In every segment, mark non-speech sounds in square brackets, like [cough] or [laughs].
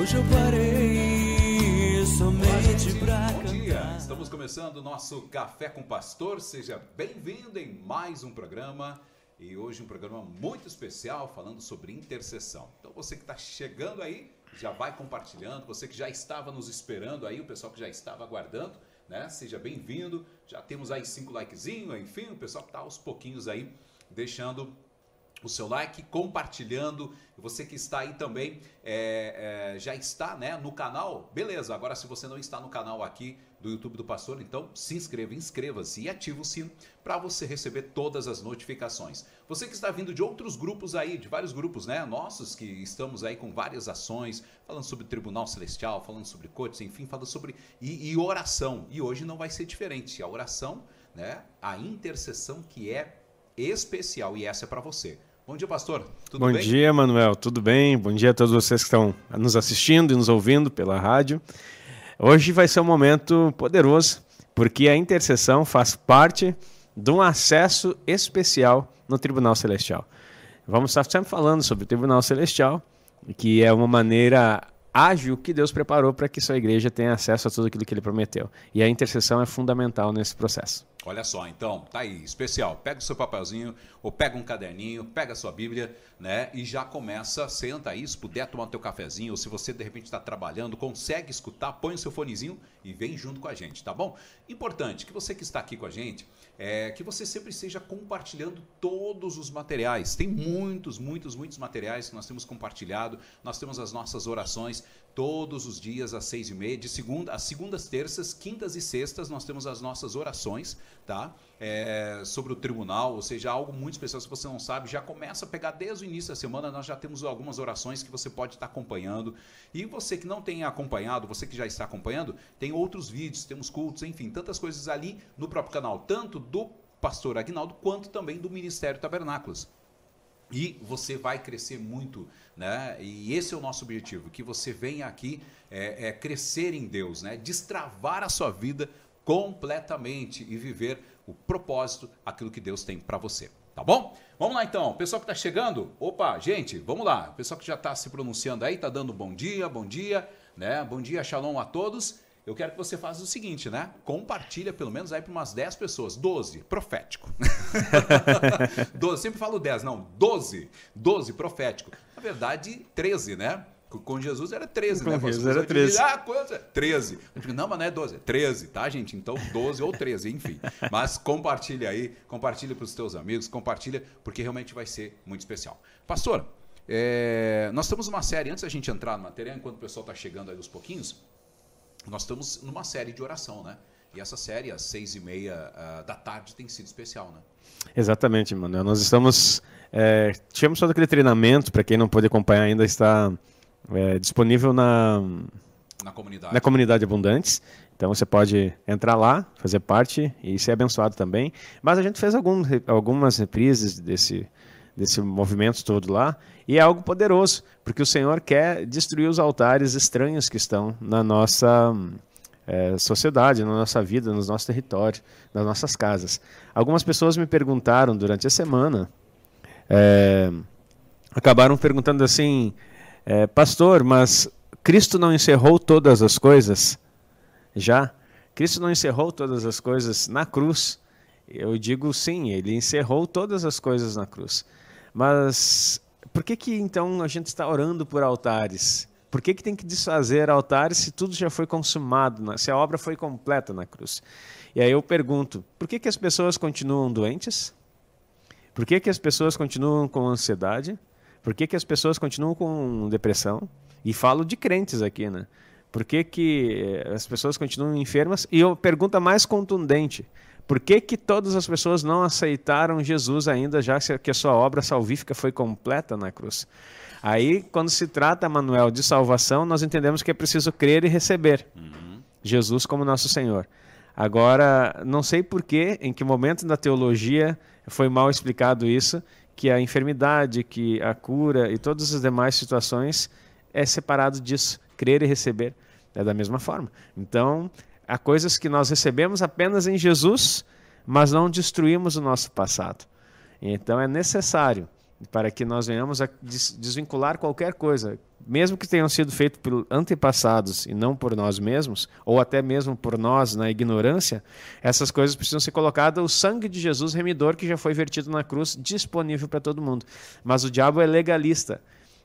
Hoje eu parei somente pra Bom dia, estamos começando o nosso Café com Pastor. Seja bem-vindo em mais um programa. E hoje um programa muito especial falando sobre intercessão. Então você que está chegando aí, já vai compartilhando. Você que já estava nos esperando aí, o pessoal que já estava aguardando, né? Seja bem-vindo. Já temos aí cinco likezinhos, enfim, o pessoal que está aos pouquinhos aí deixando o seu like, compartilhando. Você que está aí também é, é, já está né, no canal, beleza. Agora, se você não está no canal aqui do YouTube do Pastor, então se inscreva, inscreva-se e ative o sino para você receber todas as notificações. Você que está vindo de outros grupos aí, de vários grupos, né? Nossos que estamos aí com várias ações, falando sobre Tribunal Celestial, falando sobre coaches, enfim, falando sobre e, e oração. E hoje não vai ser diferente. A oração, né? A intercessão que é especial e essa é para você. Bom dia, pastor. Tudo Bom bem? dia, Manuel. Tudo bem? Bom dia a todos vocês que estão nos assistindo e nos ouvindo pela rádio. Hoje vai ser um momento poderoso, porque a intercessão faz parte de um acesso especial no Tribunal Celestial. Vamos estar sempre falando sobre o Tribunal Celestial, que é uma maneira ágil que Deus preparou para que sua igreja tenha acesso a tudo aquilo que ele prometeu. E a intercessão é fundamental nesse processo. Olha só, então, tá aí, especial. Pega o seu papelzinho, ou pega um caderninho, pega a sua Bíblia, né? E já começa, senta aí, se puder tomar o teu cafezinho, ou se você de repente está trabalhando, consegue escutar, põe o seu fonezinho e vem junto com a gente, tá bom? Importante que você que está aqui com a gente, é que você sempre esteja compartilhando todos os materiais. Tem muitos, muitos, muitos materiais que nós temos compartilhado. Nós temos as nossas orações todos os dias às seis e meia, de segunda, às segundas, terças, quintas e sextas, nós temos as nossas orações, tá? É, sobre o tribunal, ou seja, algo muito especial, se você não sabe, já começa a pegar desde o início da semana, nós já temos algumas orações que você pode estar acompanhando. E você que não tem acompanhado, você que já está acompanhando, tem outros vídeos, temos cultos, enfim, tantas coisas ali no próprio canal, tanto do pastor Agnaldo quanto também do Ministério Tabernáculos. E você vai crescer muito, né? E esse é o nosso objetivo, que você venha aqui é, é, crescer em Deus, né? Destravar a sua vida completamente e viver o propósito, aquilo que Deus tem para você. Tá bom? Vamos lá então, pessoal que está chegando, opa, gente, vamos lá. Pessoal que já está se pronunciando aí, está dando bom dia, bom dia, né? Bom dia, shalom a todos. Eu quero que você faça o seguinte, né? Compartilha pelo menos aí para umas 10 pessoas. 12, profético. [laughs] 12, sempre falo 10, não, 12. 12, profético. Na verdade, 13, né? Com Jesus era 13, Com né? Jesus era pessoas dizem, 13. Ah, quanto? é? 13. Eu digo, não, mas não é 12, é 13, tá, gente? Então 12 ou 13, enfim. Mas compartilha aí, compartilha para os teus amigos, compartilha, porque realmente vai ser muito especial. Pastor, é, nós temos uma série, antes da gente entrar na matéria, enquanto o pessoal está chegando aí aos pouquinhos, nós estamos numa série de oração, né? E essa série, às seis e meia ah, da tarde, tem sido especial, né? Exatamente, Manuel. Nós estamos. É, tivemos todo aquele treinamento, para quem não pôde acompanhar ainda, está é, disponível na, Na comunidade. na comunidade Abundantes. Então você pode entrar lá, fazer parte e ser abençoado também. Mas a gente fez algum, algumas reprises desse, desse movimento todo lá e é algo poderoso, porque o Senhor quer destruir os altares estranhos que estão na nossa eh, sociedade, na nossa vida, nos nossos territórios, nas nossas casas. Algumas pessoas me perguntaram durante a semana, eh, acabaram perguntando assim, eh, pastor, mas Cristo não encerrou todas as coisas? Já? Cristo não encerrou todas as coisas na cruz? Eu digo sim, ele encerrou todas as coisas na cruz. Mas por que que então a gente está orando por altares? Por que, que tem que desfazer altares se tudo já foi consumado, na- se a obra foi completa na cruz? E aí eu pergunto, por que, que as pessoas continuam doentes? Por que, que as pessoas continuam com ansiedade? Por que, que as pessoas continuam com depressão? E falo de crentes aqui, né? Por que, que as pessoas continuam enfermas? E eu pergunta mais contundente: por que, que todas as pessoas não aceitaram Jesus ainda, já que a sua obra salvífica foi completa na cruz? Aí, quando se trata, Manuel, de salvação, nós entendemos que é preciso crer e receber Jesus como nosso Senhor. Agora, não sei por que, em que momento da teologia foi mal explicado isso, que a enfermidade, que a cura e todas as demais situações é separado disso, crer e receber. É da mesma forma. Então, há coisas que nós recebemos apenas em Jesus, mas não destruímos o nosso passado. Então, é necessário para que nós venhamos a des desvincular qualquer coisa, mesmo que tenham sido feitos por antepassados e não por nós mesmos, ou até mesmo por nós na ignorância, essas coisas precisam ser colocadas o sangue de Jesus remidor que já foi vertido na cruz, disponível para todo mundo. Mas o diabo é legalista.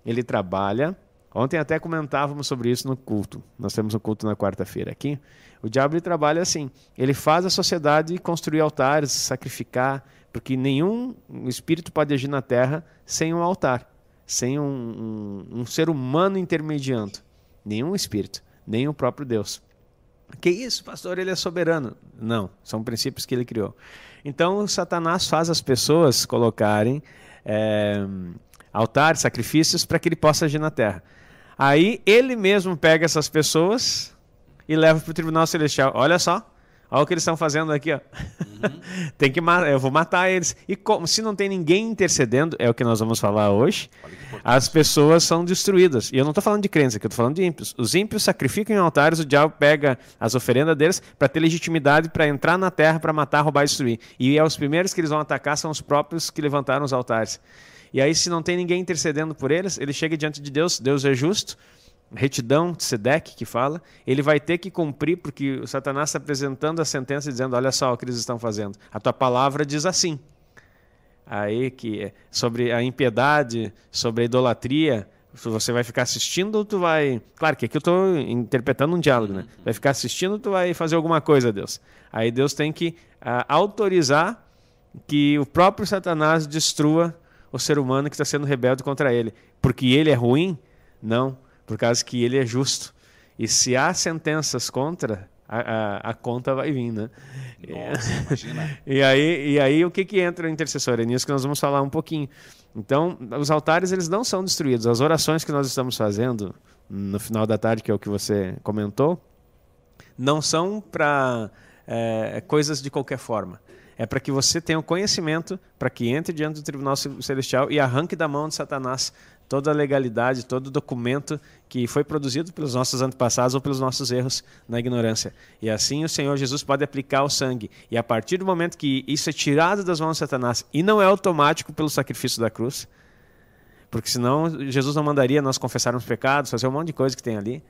Ele trabalha. Ontem até comentávamos sobre isso no culto. Nós temos um culto na quarta-feira aqui. O diabo trabalha assim. Ele faz a sociedade construir altares, sacrificar, porque nenhum espírito pode agir na terra sem um altar, sem um, um, um ser humano intermediando. Nenhum espírito, nem o próprio Deus. Que isso, pastor? Ele é soberano. Não, são princípios que ele criou. Então, Satanás faz as pessoas colocarem é, altares, sacrifícios, para que ele possa agir na terra. Aí ele mesmo pega essas pessoas e leva para o tribunal celestial. Olha só, Olha o que eles estão fazendo aqui, ó. Uhum. [laughs] tem que eu vou matar eles. E como, se não tem ninguém intercedendo, é o que nós vamos falar hoje, as pessoas são destruídas. E eu não estou falando de crentes aqui, eu estou falando de ímpios. Os ímpios sacrificam em altares, o diabo pega as oferendas deles para ter legitimidade para entrar na terra, para matar, roubar e destruir. E é os primeiros que eles vão atacar são os próprios que levantaram os altares. E aí, se não tem ninguém intercedendo por eles, ele chega diante de Deus, Deus é justo, retidão de Sedec que fala, ele vai ter que cumprir, porque o Satanás está apresentando a sentença dizendo: olha só o que eles estão fazendo. A tua palavra diz assim. Aí que é sobre a impiedade, sobre a idolatria, você vai ficar assistindo ou tu vai. Claro que aqui eu estou interpretando um diálogo, né? Vai ficar assistindo ou tu vai fazer alguma coisa, Deus. Aí Deus tem que uh, autorizar que o próprio Satanás destrua o ser humano que está sendo rebelde contra ele. Porque ele é ruim? Não por causa que ele é justo. E se há sentenças contra, a, a, a conta vai vir, né? Nossa, [laughs] imagina. e, aí, e aí o que, que entra no intercessor? É nisso que nós vamos falar um pouquinho. Então, os altares eles não são destruídos. As orações que nós estamos fazendo no final da tarde, que é o que você comentou, não são para é, coisas de qualquer forma. É para que você tenha o conhecimento, para que entre diante do tribunal celestial e arranque da mão de Satanás toda a legalidade, todo o documento que foi produzido pelos nossos antepassados ou pelos nossos erros na ignorância. E assim o Senhor Jesus pode aplicar o sangue. E a partir do momento que isso é tirado das mãos de Satanás, e não é automático pelo sacrifício da cruz, porque senão Jesus não mandaria nós confessarmos pecados, fazer um monte de coisa que tem ali.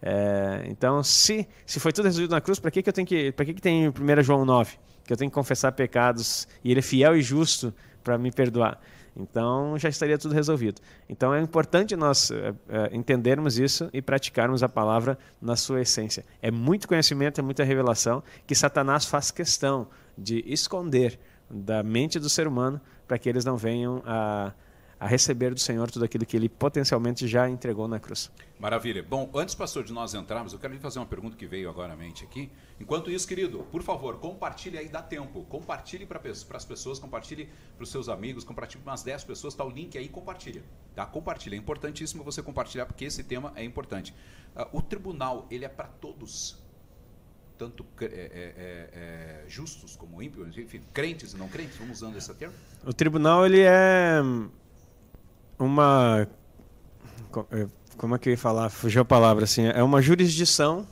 É, então, se, se foi tudo resolvido na cruz, para que, que eu tenho que. Para que, que tem 1 João 9? Que eu tenho que confessar pecados e ele é fiel e justo para me perdoar. Então já estaria tudo resolvido. Então é importante nós é, é, entendermos isso e praticarmos a palavra na sua essência. É muito conhecimento, é muita revelação que Satanás faz questão de esconder da mente do ser humano para que eles não venham a a receber do Senhor tudo aquilo que ele potencialmente já entregou na cruz. Maravilha. Bom, antes, pastor, de nós entrarmos, eu quero lhe fazer uma pergunta que veio agora à mente aqui. Enquanto isso, querido, por favor, compartilhe aí, dá tempo. Compartilhe para as pessoas, compartilhe para os seus amigos, compartilhe para umas 10 pessoas, está o link aí, compartilha. Tá? Compartilha. É importantíssimo você compartilhar, porque esse tema é importante. Uh, o tribunal, ele é para todos tanto é, é, é, justos como ímpios, enfim, crentes e não crentes, vamos usando esse termo? O tribunal ele é uma. É, como é que eu ia falar? Fugiu a palavra assim. É uma jurisdição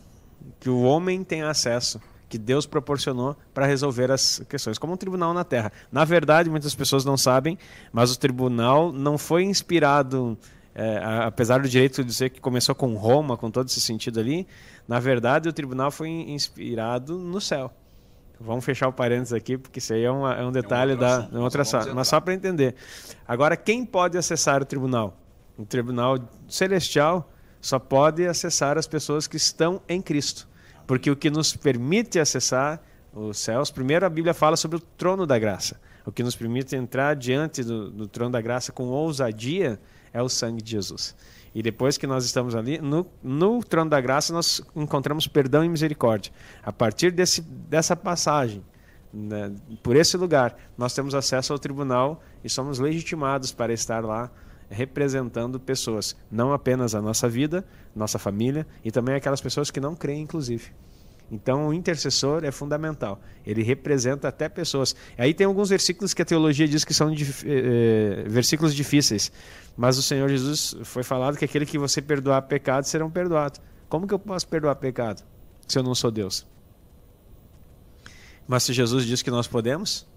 que o homem tem acesso, que Deus proporcionou para resolver as questões, como um tribunal na Terra. Na verdade, muitas pessoas não sabem, mas o tribunal não foi inspirado. É, apesar do direito de dizer que começou com Roma, com todo esse sentido ali, na verdade o tribunal foi inspirado no céu. Vamos fechar o parênteses aqui, porque isso aí é, uma, é um detalhe é da assunto, é outra sala. Mas só para entender. Agora, quem pode acessar o tribunal? O tribunal celestial só pode acessar as pessoas que estão em Cristo. Porque o que nos permite acessar os céus, primeiro a Bíblia fala sobre o trono da graça. O que nos permite entrar diante do, do trono da graça com ousadia é o sangue de Jesus. E depois que nós estamos ali, no, no trono da graça, nós encontramos perdão e misericórdia. A partir desse, dessa passagem, né, por esse lugar, nós temos acesso ao tribunal e somos legitimados para estar lá representando pessoas, não apenas a nossa vida, nossa família e também aquelas pessoas que não creem, inclusive. Então, o intercessor é fundamental. Ele representa até pessoas. Aí tem alguns versículos que a teologia diz que são dif eh, versículos difíceis. Mas o Senhor Jesus foi falado que aquele que você perdoar pecado serão perdoados. Como que eu posso perdoar pecado se eu não sou Deus? Mas se Jesus diz que nós podemos,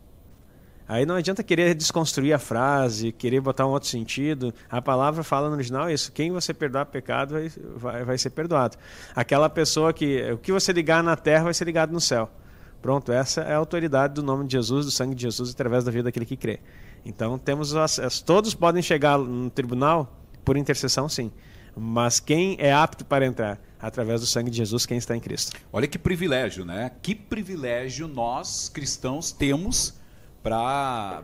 Aí não adianta querer desconstruir a frase, querer botar um outro sentido. A palavra fala no original isso: quem você perdoar pecado vai, vai, vai ser perdoado. Aquela pessoa que o que você ligar na terra vai ser ligado no céu. Pronto, essa é a autoridade do nome de Jesus, do sangue de Jesus, através da vida daquele que crê. Então temos acesso. Todos podem chegar no tribunal por intercessão, sim. Mas quem é apto para entrar? Através do sangue de Jesus, quem está em Cristo. Olha que privilégio, né? Que privilégio nós cristãos temos para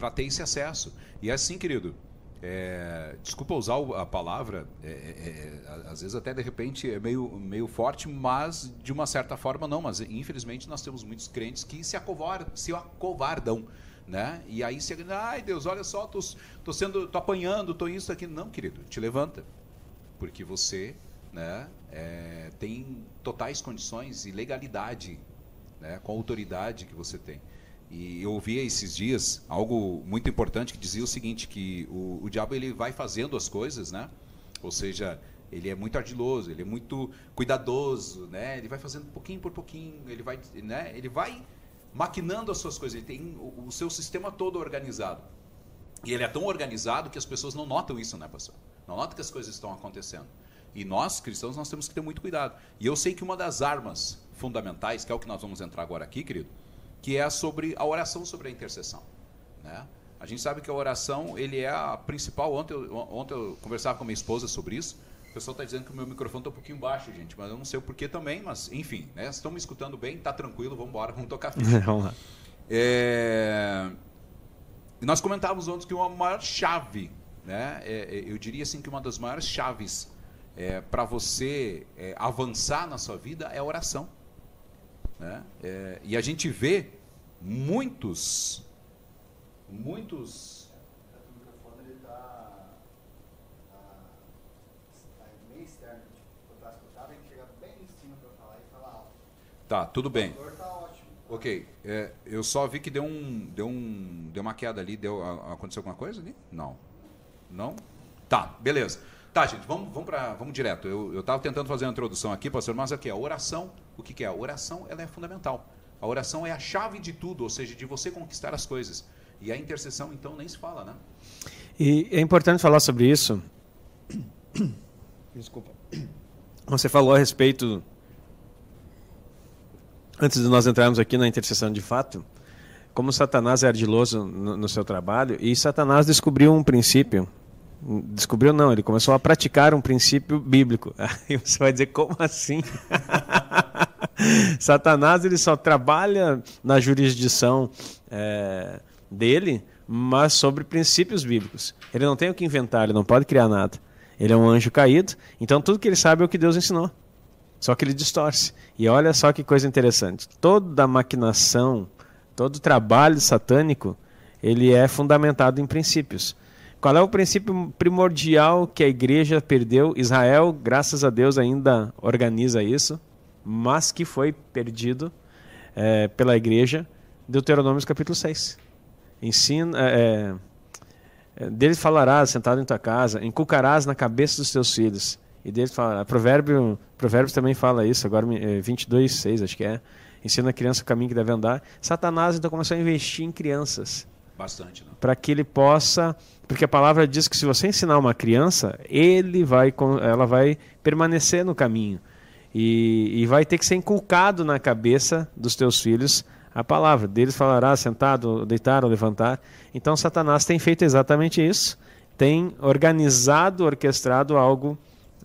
uh, ter esse acesso. E é assim, querido, é, desculpa usar a palavra, é, é, é, às vezes até de repente é meio, meio forte, mas de uma certa forma não. Mas infelizmente nós temos muitos crentes que se acovardam, se acovardam né? E aí você, ai Deus, olha só, tô, tô sendo, tô apanhando, tô isso aqui, não, querido, te levanta, porque você, né, é, tem totais condições e legalidade, né, com a autoridade que você tem. E eu ouvi esses dias algo muito importante que dizia o seguinte, que o, o diabo ele vai fazendo as coisas, né? Ou seja, ele é muito ardiloso, ele é muito cuidadoso, né? Ele vai fazendo pouquinho por pouquinho, ele vai, né? Ele vai maquinando as suas coisas, ele tem o, o seu sistema todo organizado. E ele é tão organizado que as pessoas não notam isso, né, pastor? Não notam que as coisas estão acontecendo. E nós, cristãos, nós temos que ter muito cuidado. E eu sei que uma das armas fundamentais, que é o que nós vamos entrar agora aqui, querido, que é sobre a oração sobre a intercessão. Né? A gente sabe que a oração ele é a principal. Ontem eu, ontem eu conversava com minha esposa sobre isso. O pessoal está dizendo que o meu microfone está um pouquinho baixo, gente, mas eu não sei o porquê também. Mas enfim, né? estão me escutando bem, tá tranquilo, vamos embora, vamos tocar [laughs] ficha. vamos lá. É... Nós comentávamos ontem que uma maior chave, né? É, é, eu diria assim que uma das maiores chaves é, para você é, avançar na sua vida é a oração. Né? É, e a gente vê muitos, muitos. Tá, tudo bem. Ok, é, eu só vi que deu um, deu um, deu uma queda ali, deu, aconteceu alguma coisa ali? Não, não. Tá, beleza. Tá, gente, vamos, vamos para, vamos direto. Eu estava tentando fazer uma introdução aqui, pastor, mas aqui a oração o que, que é? A oração ela é fundamental. A oração é a chave de tudo, ou seja, de você conquistar as coisas. E a intercessão, então, nem se fala, né? E é importante falar sobre isso. [coughs] Desculpa. Você falou a respeito, antes de nós entrarmos aqui na intercessão de fato, como Satanás é ardiloso no, no seu trabalho, e Satanás descobriu um princípio Descobriu não, ele começou a praticar um princípio bíblico. [laughs] Aí você vai dizer, como assim? [laughs] Satanás ele só trabalha na jurisdição é, dele, mas sobre princípios bíblicos. Ele não tem o que inventar, ele não pode criar nada. Ele é um anjo caído, então tudo que ele sabe é o que Deus ensinou. Só que ele distorce. E olha só que coisa interessante. Toda maquinação, todo trabalho satânico, ele é fundamentado em princípios. Qual é o princípio primordial que a igreja perdeu? Israel, graças a Deus, ainda organiza isso, mas que foi perdido é, pela igreja. Deuteronômio capítulo 6. Ensina. É, é, dele falarás sentado em tua casa, encucarás na cabeça dos teus filhos. E dele fala, provérbio, Provérbios também fala isso, agora 22, 6, acho que é. Ensina a criança o caminho que deve andar. Satanás então começou a investir em crianças. Bastante, né? Para que ele possa porque a palavra diz que se você ensinar uma criança, ele vai, ela vai permanecer no caminho. E, e vai ter que ser inculcado na cabeça dos teus filhos a palavra. Deles falará sentado, deitar ou levantar. Então Satanás tem feito exatamente isso. Tem organizado, orquestrado algo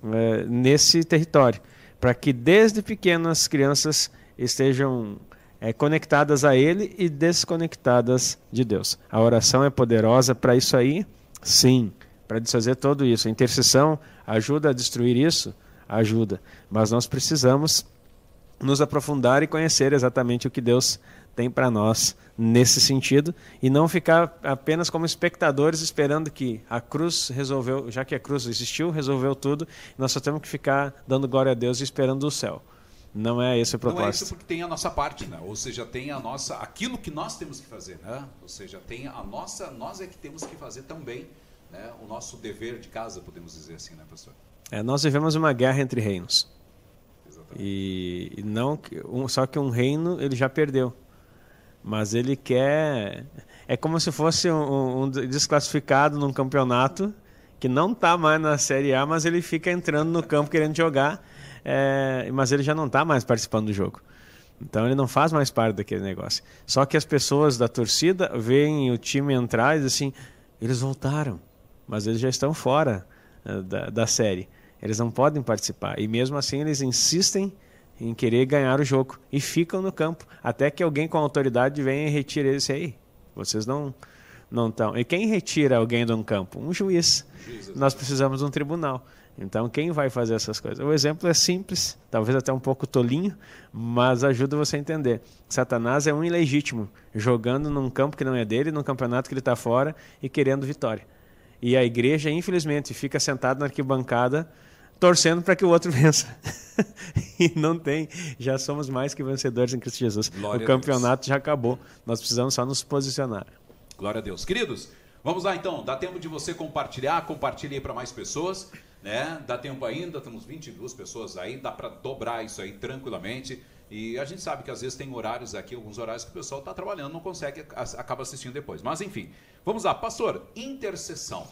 é, nesse território. Para que desde pequenas crianças estejam é, conectadas a Ele e desconectadas de Deus. A oração é poderosa para isso aí? Sim, para desfazer tudo isso. A intercessão ajuda a destruir isso? Ajuda. Mas nós precisamos nos aprofundar e conhecer exatamente o que Deus tem para nós nesse sentido e não ficar apenas como espectadores esperando que a cruz resolveu, já que a cruz existiu, resolveu tudo, nós só temos que ficar dando glória a Deus e esperando o céu. Não é esse o propósito. Não é isso porque tem a nossa parte, né? Ou seja, tem a nossa, aquilo que nós temos que fazer, né? Ou seja, tem a nossa, nós é que temos que fazer também, né? O nosso dever de casa, podemos dizer assim, né, pastor? É, nós vivemos uma guerra entre reinos. Exatamente. E, e não, um, só que um reino ele já perdeu. mas ele quer. É como se fosse um, um desclassificado num campeonato que não está mais na Série A, mas ele fica entrando no campo querendo jogar, é, mas ele já não está mais participando do jogo. Então ele não faz mais parte daquele negócio. Só que as pessoas da torcida veem o time entrar e dizem assim: eles voltaram, mas eles já estão fora uh, da, da série. Eles não podem participar. E mesmo assim eles insistem em querer ganhar o jogo e ficam no campo até que alguém com autoridade venha e retire eles aí. Vocês não não estão. E quem retira alguém de um campo? Um juiz. Jesus. Nós precisamos de um tribunal. Então, quem vai fazer essas coisas? O exemplo é simples, talvez até um pouco tolinho, mas ajuda você a entender. Satanás é um ilegítimo, jogando num campo que não é dele, num campeonato que ele está fora e querendo vitória. E a igreja, infelizmente, fica sentada na arquibancada torcendo para que o outro [laughs] vença. e não tem. Já somos mais que vencedores em Cristo Jesus. Glória o campeonato já acabou. Nós precisamos só nos posicionar. Glória a Deus. Queridos, vamos lá então. Dá tempo de você compartilhar, compartilhe aí para mais pessoas né? Dá tempo ainda, temos 22 pessoas aí, dá para dobrar isso aí tranquilamente. E a gente sabe que às vezes tem horários aqui, alguns horários que o pessoal está trabalhando, não consegue, acaba assistindo depois. Mas enfim, vamos lá, pastor, intercessão.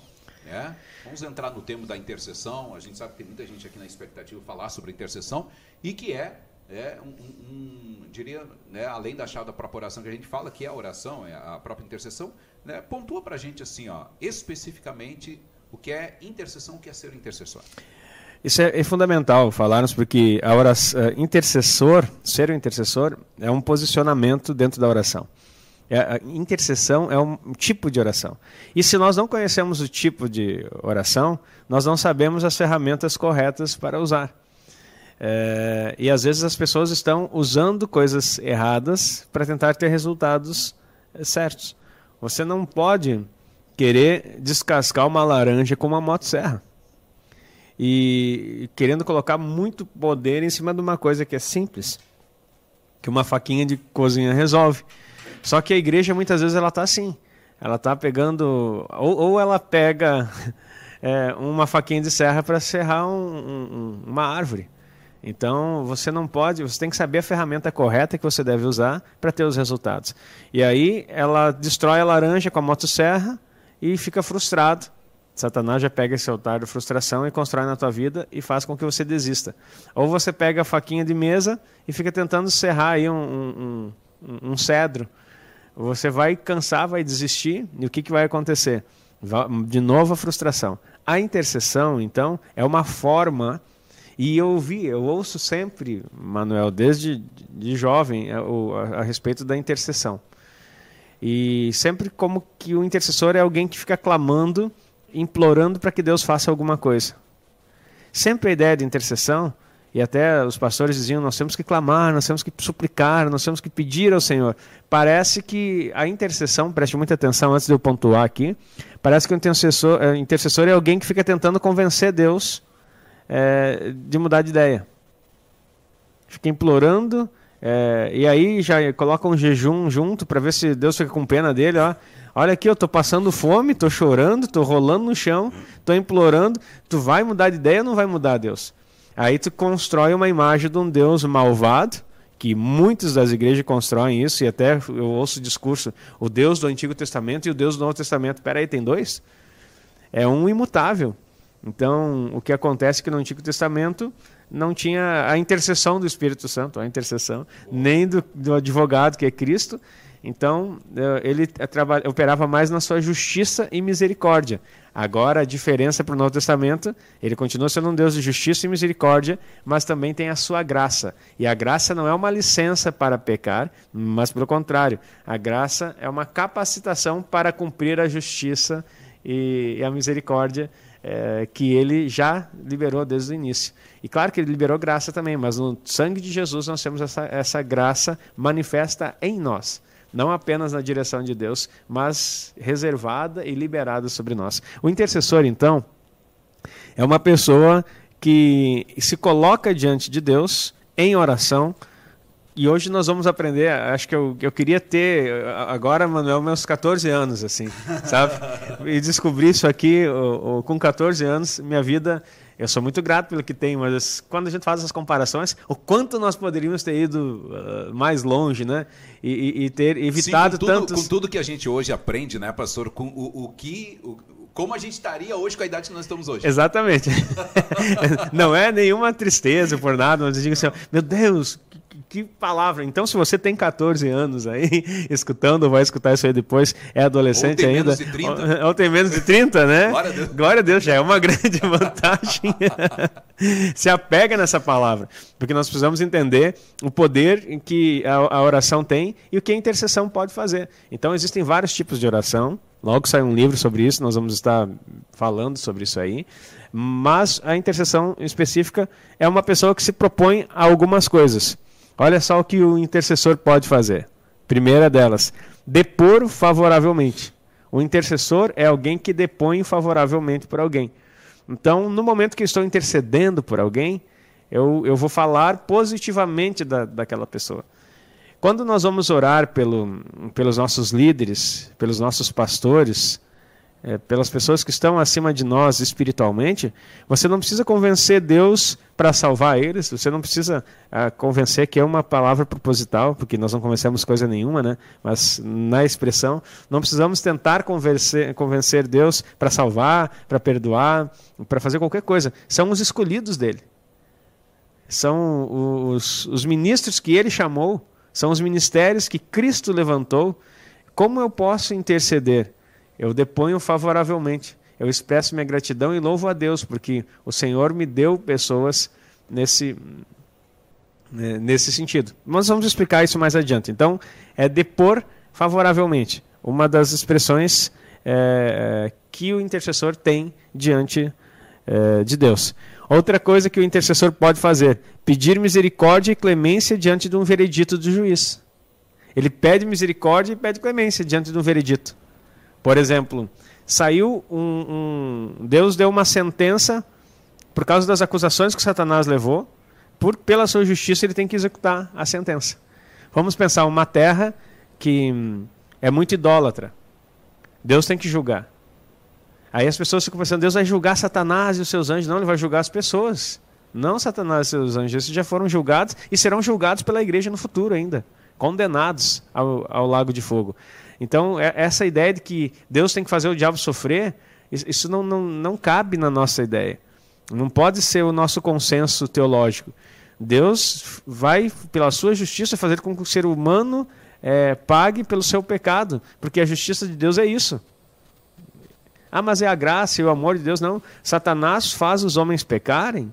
Né? Vamos entrar no tema da intercessão. A gente sabe que tem muita gente aqui na expectativa falar sobre intercessão e que é, é um, um, um diria, né, além da chave da própria oração que a gente fala, que é a oração, é a própria intercessão, né, pontua para a gente assim, ó, especificamente o que é intercessão, o que é ser intercessor. Isso é, é fundamental falarmos, porque a oração, uh, intercessor, ser um intercessor, é um posicionamento dentro da oração. É, a intercessão é um tipo de oração. E se nós não conhecemos o tipo de oração, nós não sabemos as ferramentas corretas para usar. É, e às vezes as pessoas estão usando coisas erradas para tentar ter resultados certos. Você não pode querer descascar uma laranja com uma motosserra. E querendo colocar muito poder em cima de uma coisa que é simples, que uma faquinha de cozinha resolve. Só que a igreja muitas vezes ela está assim, ela está pegando ou, ou, ela pega [laughs] é, uma faquinha de serra para serrar um, um, uma árvore. Então você não pode, você tem que saber a ferramenta correta que você deve usar para ter os resultados. E aí ela destrói a laranja com a motosserra e fica frustrado. Satanás já pega esse altar de frustração e constrói na tua vida e faz com que você desista. Ou você pega a faquinha de mesa e fica tentando serrar aí um, um, um cedro. Você vai cansar, vai desistir e o que, que vai acontecer? De novo a frustração. A intercessão, então, é uma forma e eu ouvi, eu ouço sempre, Manuel, desde de jovem, a, a, a respeito da intercessão. E sempre como que o intercessor é alguém que fica clamando, implorando para que Deus faça alguma coisa. Sempre a ideia de intercessão, e até os pastores diziam: nós temos que clamar, nós temos que suplicar, nós temos que pedir ao Senhor. Parece que a intercessão, preste muita atenção antes de eu pontuar aqui, parece que o intercessor, o intercessor é alguém que fica tentando convencer Deus é, de mudar de ideia. Fica implorando é, e aí já coloca um jejum junto para ver se Deus fica com pena dele, ó. Olha aqui, eu tô passando fome, tô chorando, tô rolando no chão, tô implorando. Tu vai mudar de ideia ou não vai mudar, Deus? Aí tu constrói uma imagem de um Deus malvado, que muitos das igrejas constroem isso, e até eu ouço o discurso, o Deus do Antigo Testamento e o Deus do Novo Testamento. Peraí, tem dois? É um imutável. Então, o que acontece é que no Antigo Testamento não tinha a intercessão do Espírito Santo, a intercessão, nem do, do advogado, que é Cristo. Então, eh, ele operava mais na sua justiça e misericórdia. Agora, a diferença para o Novo Testamento, ele continua sendo um Deus de justiça e misericórdia, mas também tem a sua graça. E a graça não é uma licença para pecar, mas pelo contrário, a graça é uma capacitação para cumprir a justiça e a misericórdia é, que ele já liberou desde o início. E claro que ele liberou graça também, mas no sangue de Jesus nós temos essa, essa graça manifesta em nós. Não apenas na direção de Deus, mas reservada e liberada sobre nós. O intercessor, então, é uma pessoa que se coloca diante de Deus em oração e hoje nós vamos aprender, acho que eu, eu queria ter, agora, Manuel, meus 14 anos, assim, sabe? E descobrir isso aqui, com 14 anos, minha vida, Eu sou muito grato pelo que tenho, mas quando a gente faz essas comparações, o quanto nós poderíamos ter ido uh, mais longe, né? E, e, e ter evitado Sim, com tudo, tantos. Com tudo que a gente hoje aprende, né, pastor? Com o, o que. O, como a gente estaria hoje com a idade que nós estamos hoje. Exatamente. [laughs] Não é nenhuma tristeza por nada, mas eu digo assim, meu Deus, que palavra. Então, se você tem 14 anos aí, [laughs] escutando, vai escutar isso aí depois, é adolescente ou tem ainda. Menos de 30. Ou tem menos de 30, né? Glória a Deus. Glória a Deus, já é uma [laughs] grande vantagem. [laughs] Se apega nessa palavra, porque nós precisamos entender o poder que a, a oração tem e o que a intercessão pode fazer. Então, existem vários tipos de oração. Logo sai um livro sobre isso, nós vamos estar falando sobre isso aí. Mas a intercessão específica é uma pessoa que se propõe a algumas coisas. Olha só o que o intercessor pode fazer. Primeira delas, depor favoravelmente. O intercessor é alguém que depõe favoravelmente por alguém. Então, no momento que estou intercedendo por alguém, eu, eu vou falar positivamente da, daquela pessoa. Quando nós vamos orar pelo, pelos nossos líderes, pelos nossos pastores, é, pelas pessoas que estão acima de nós espiritualmente, você não precisa convencer Deus para salvar eles, você não precisa ah, convencer que é uma palavra proposital, porque nós não convencemos coisa nenhuma, né? mas na expressão, não precisamos tentar convencer, convencer Deus para salvar, para perdoar, para fazer qualquer coisa. São os escolhidos dele. São os, os ministros que ele chamou, são os ministérios que Cristo levantou. Como eu posso interceder? Eu deponho favoravelmente. Eu expresso minha gratidão e louvo a Deus, porque o Senhor me deu pessoas nesse, né, nesse sentido. Mas vamos explicar isso mais adiante. Então, é depor favoravelmente. Uma das expressões é, que o intercessor tem diante é, de Deus. Outra coisa que o intercessor pode fazer: pedir misericórdia e clemência diante de um veredito do juiz. Ele pede misericórdia e pede clemência diante de um veredito. Por exemplo, saiu um, um, Deus deu uma sentença por causa das acusações que Satanás levou, por pela sua justiça ele tem que executar a sentença. Vamos pensar uma terra que hum, é muito idólatra. Deus tem que julgar. Aí as pessoas ficam pensando, Deus vai julgar Satanás e os seus anjos. Não, ele vai julgar as pessoas. Não Satanás e seus anjos. Esses já foram julgados e serão julgados pela igreja no futuro ainda. Condenados ao, ao lago de fogo. Então, é, essa ideia de que Deus tem que fazer o diabo sofrer, isso não, não, não cabe na nossa ideia. Não pode ser o nosso consenso teológico. Deus vai, pela sua justiça, fazer com que o ser humano é, pague pelo seu pecado, porque a justiça de Deus é isso. Ah, mas é a graça e o amor de Deus. Não. Satanás faz os homens pecarem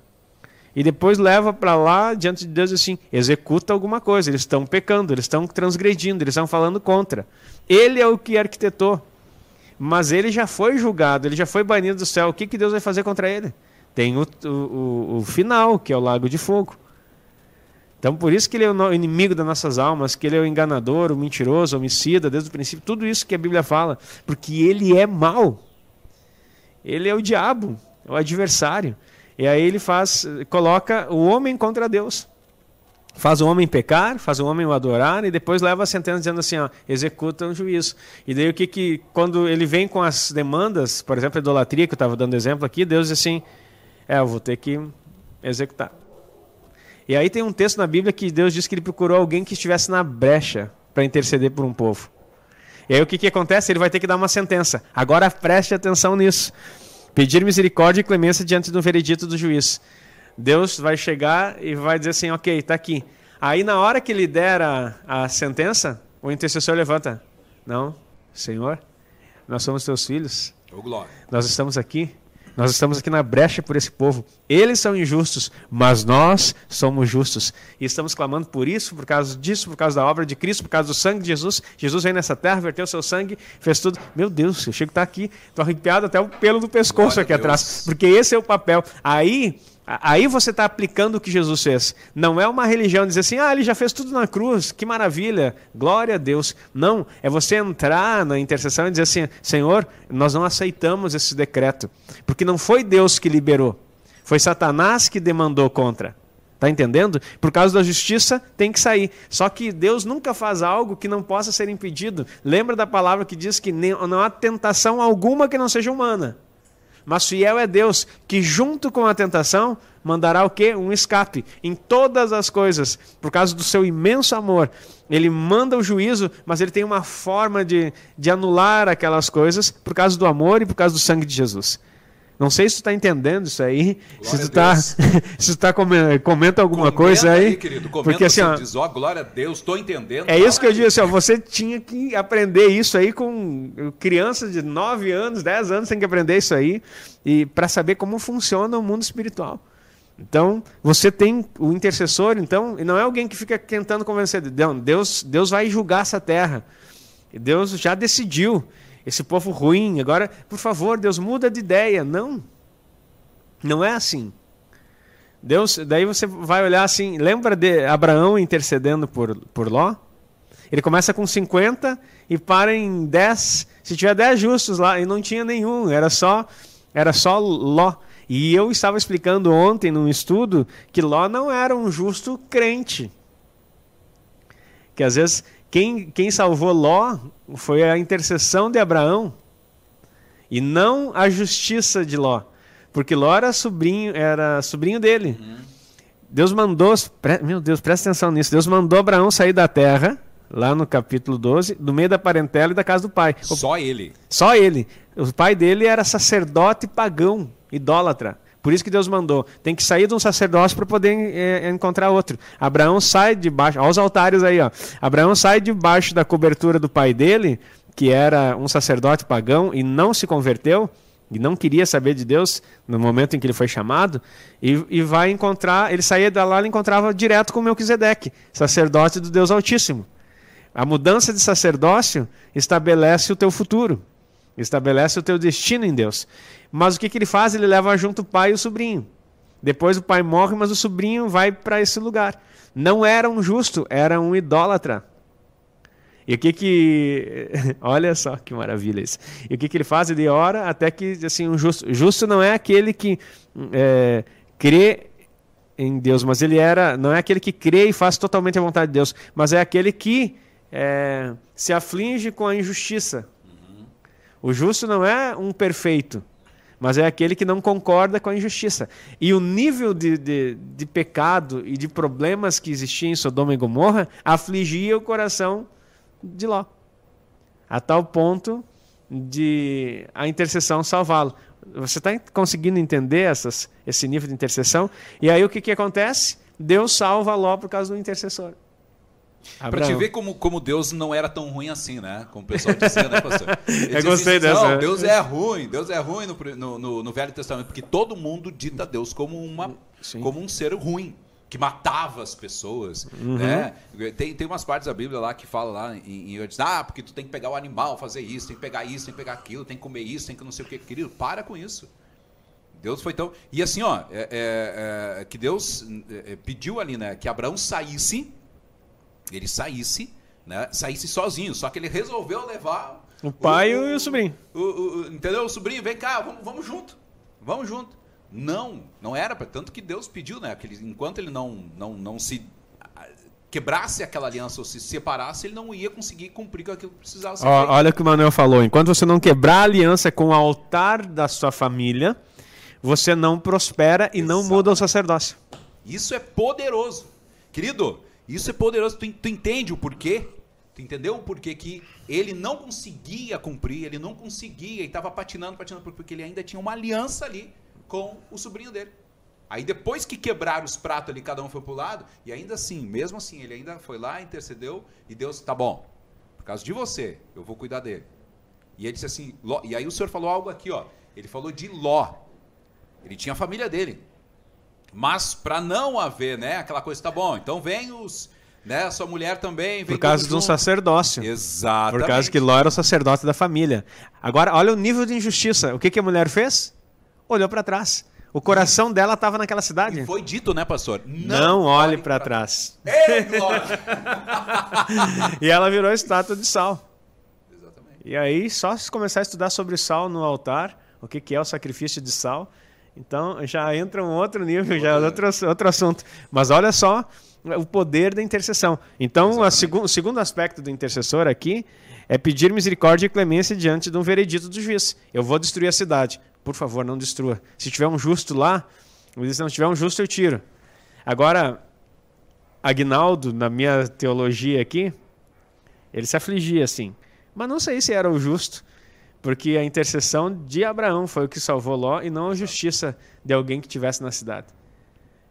e depois leva para lá diante de Deus assim, executa alguma coisa. Eles estão pecando, eles estão transgredindo, eles estão falando contra. Ele é o que arquitetou. Mas ele já foi julgado, ele já foi banido do céu. O que, que Deus vai fazer contra ele? Tem o, o, o final, que é o lago de fogo. Então, por isso que ele é o inimigo das nossas almas, que ele é o enganador, o mentiroso, o homicida, desde o princípio. Tudo isso que a Bíblia fala. Porque ele é mau. Ele é o diabo, é o adversário. E aí ele faz, coloca o homem contra Deus faz o homem pecar, faz o homem o adorar e depois leva a sentença dizendo assim, ó, executa um juízo. E daí o que que quando ele vem com as demandas, por exemplo, a idolatria que eu estava dando exemplo aqui, Deus diz assim, é, eu vou ter que executar. E aí tem um texto na Bíblia que Deus diz que ele procurou alguém que estivesse na brecha para interceder por um povo. E aí o que que acontece? Ele vai ter que dar uma sentença. Agora preste atenção nisso. Pedir misericórdia e clemência diante do veredito do juiz. Deus vai chegar e vai dizer assim: ok, está aqui. Aí, na hora que ele der a, a sentença, o intercessor levanta: Não, Senhor, nós somos teus filhos. Glória. Nós estamos aqui. Nós estamos aqui na brecha por esse povo. Eles são injustos, mas nós somos justos. E estamos clamando por isso, por causa disso, por causa da obra de Cristo, por causa do sangue de Jesus. Jesus veio nessa terra, verteu seu sangue, fez tudo. Meu Deus, eu chego a estar aqui, estou arrepiado até o pelo do pescoço Glória aqui atrás. Porque esse é o papel. Aí Aí você está aplicando o que Jesus fez. Não é uma religião dizer assim, ah, ele já fez tudo na cruz, que maravilha, glória a Deus. Não, é você entrar na intercessão e dizer assim, Senhor, nós não aceitamos esse decreto, porque não foi Deus que liberou, foi Satanás que demandou contra. Está entendendo? Por causa da justiça tem que sair. Só que Deus nunca faz algo que não possa ser impedido. Lembra da palavra que diz que não há tentação alguma que não seja humana. Mas fiel é Deus, que junto com a tentação mandará o quê? Um escape em todas as coisas, por causa do seu imenso amor. Ele manda o juízo, mas ele tem uma forma de, de anular aquelas coisas por causa do amor e por causa do sangue de Jesus. Não sei se tu está entendendo isso aí, se tu está [laughs] se tu tá comenta, comenta alguma Comenta coisa aí, querido. Comenta porque assim, ó, diz, ó, glória a Deus, estou entendendo. é isso que eu digo assim, ó, você tinha que aprender isso aí com crianças de 9 anos, 10 anos, tem que aprender isso aí e para saber como funciona o mundo espiritual. Então, você tem o intercessor, então, e não é alguém que fica tentando convencer. Deus, Deus vai julgar essa terra. Deus já decidiu. Esse povo ruim, agora, por favor, Deus muda de ideia. Não. Não é assim. Deus, daí você vai olhar assim, lembra de Abraão intercedendo por, por Ló? Ele começa com 50 e para em 10. Se tiver 10 justos lá, e não tinha nenhum, era só era só Ló. E eu estava explicando ontem num estudo que Ló não era um justo crente. Que às vezes quem, quem salvou Ló foi a intercessão de Abraão e não a justiça de Ló. Porque Ló era sobrinho, era sobrinho dele. Uhum. Deus mandou, meu Deus, presta atenção nisso. Deus mandou Abraão sair da terra, lá no capítulo 12, do meio da parentela e da casa do pai. Só ele. Só ele. O pai dele era sacerdote pagão idólatra. Por isso que Deus mandou. Tem que sair de um sacerdócio para poder é, encontrar outro. Abraão sai debaixo. Olha os altares aí, ó. Abraão sai debaixo da cobertura do pai dele, que era um sacerdote pagão e não se converteu e não queria saber de Deus no momento em que ele foi chamado, e, e vai encontrar, ele saía da lá e encontrava direto com Melquisedeque, sacerdote do Deus Altíssimo. A mudança de sacerdócio estabelece o teu futuro, estabelece o teu destino em Deus. Mas o que, que ele faz? Ele leva junto o pai e o sobrinho. Depois o pai morre, mas o sobrinho vai para esse lugar. Não era um justo, era um idólatra. E o que que. [laughs] Olha só que maravilha isso. E o que que ele faz? Ele ora até que, assim, um justo. Justo não é aquele que é, crê em Deus, mas ele era. Não é aquele que crê e faz totalmente a vontade de Deus, mas é aquele que é, se aflige com a injustiça. O justo não é um perfeito, mas é aquele que não concorda com a injustiça. E o nível de, de, de pecado e de problemas que existia em Sodoma e Gomorra afligia o coração de Ló. A tal ponto de a intercessão salvá-lo. Você está conseguindo entender essas, esse nível de intercessão? E aí o que, que acontece? Deus salva Ló por causa do intercessor. Para te ver como, como Deus não era tão ruim assim, né? Como o pessoal dizia, né, pastor? [laughs] Eu gostei assim, dessa. Não, Deus é ruim, Deus é ruim no, no, no, Velho Testamento, porque todo mundo dita Deus como, uma, como um ser ruim que matava as pessoas, uhum. né? Tem, tem umas partes da Bíblia lá que fala lá em, em ah, porque tu tem que pegar o animal, fazer isso, tem que pegar isso, tem que pegar aquilo, tem que comer isso, tem que não sei o que, querido, para com isso. Deus foi tão e assim, ó, é, é, é, que Deus é, é, pediu ali, né, que Abraão saísse, ele saísse, né, saísse sozinho, só que ele resolveu levar o pai o, e o sobrinho, o, entendeu? O sobrinho, vem cá, vamos, vamos junto, vamos junto. Não, não era para tanto que Deus pediu, né? Que ele, enquanto ele não, não, não se quebrasse aquela aliança ou se separasse, ele não ia conseguir cumprir com aquilo que precisava ser. Olha o que o Manuel falou. Enquanto você não quebrar a aliança com o altar da sua família, você não prospera e não muda o sacerdócio. Isso é poderoso. Querido, isso é poderoso. Tu, tu entende o porquê? Tu entendeu o porquê que ele não conseguia cumprir, ele não conseguia e estava patinando, patinando, porque ele ainda tinha uma aliança ali com o sobrinho dele. Aí depois que quebraram os pratos ali, cada um foi pro lado, e ainda assim, mesmo assim, ele ainda foi lá, intercedeu, e Deus, tá bom, por causa de você, eu vou cuidar dele. E ele disse assim, Ló, e aí o senhor falou algo aqui, ó. Ele falou de Ló. Ele tinha a família dele. Mas para não haver, né, aquela coisa, tá bom, então vem os, né, sua mulher também. Por causa de um sacerdócio. Exatamente. Por causa que Ló era o sacerdote da família. Agora, olha o nível de injustiça. O que, que a mulher fez? olhou para trás. O coração dela estava naquela cidade. E foi dito, né, pastor? Não, não olhe para trás. Ei, [laughs] e ela virou estátua de sal. Exatamente. E aí, só se começar a estudar sobre sal no altar, o que, que é o sacrifício de sal, então já entra um outro nível, já é outro, outro assunto. Mas olha só o poder da intercessão. Então, segu o segundo aspecto do intercessor aqui é pedir misericórdia e clemência diante de um veredito do juiz. Eu vou destruir a cidade. Por favor, não destrua. Se tiver um justo lá, se não tiver um justo, eu tiro. Agora, Agnaldo, na minha teologia aqui, ele se afligia assim. Mas não sei se era o justo, porque a intercessão de Abraão foi o que salvou Ló e não a justiça de alguém que tivesse na cidade.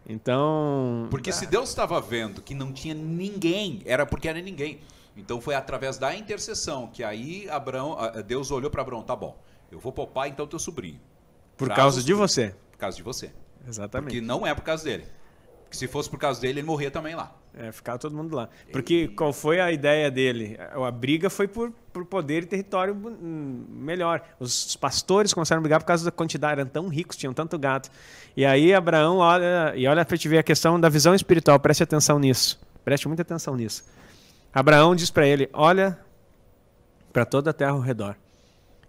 Então. Porque se Deus estava vendo que não tinha ninguém, era porque era ninguém. Então foi através da intercessão que aí Abraão, Deus olhou para Abraão, tá bom, eu vou poupar então teu sobrinho. Por Traz causa de você. Por causa de você. Exatamente. Porque não é por causa dele. Porque se fosse por causa dele, ele morria também lá. É, ficava todo mundo lá. Porque qual foi a ideia dele? A briga foi por, por poder e território hum, melhor. Os pastores começaram a brigar por causa da quantidade, eram tão ricos, tinham tanto gato. E aí Abraão olha, e olha para te ver a questão da visão espiritual, preste atenção nisso. Preste muita atenção nisso. Abraão diz para ele: Olha para toda a terra ao redor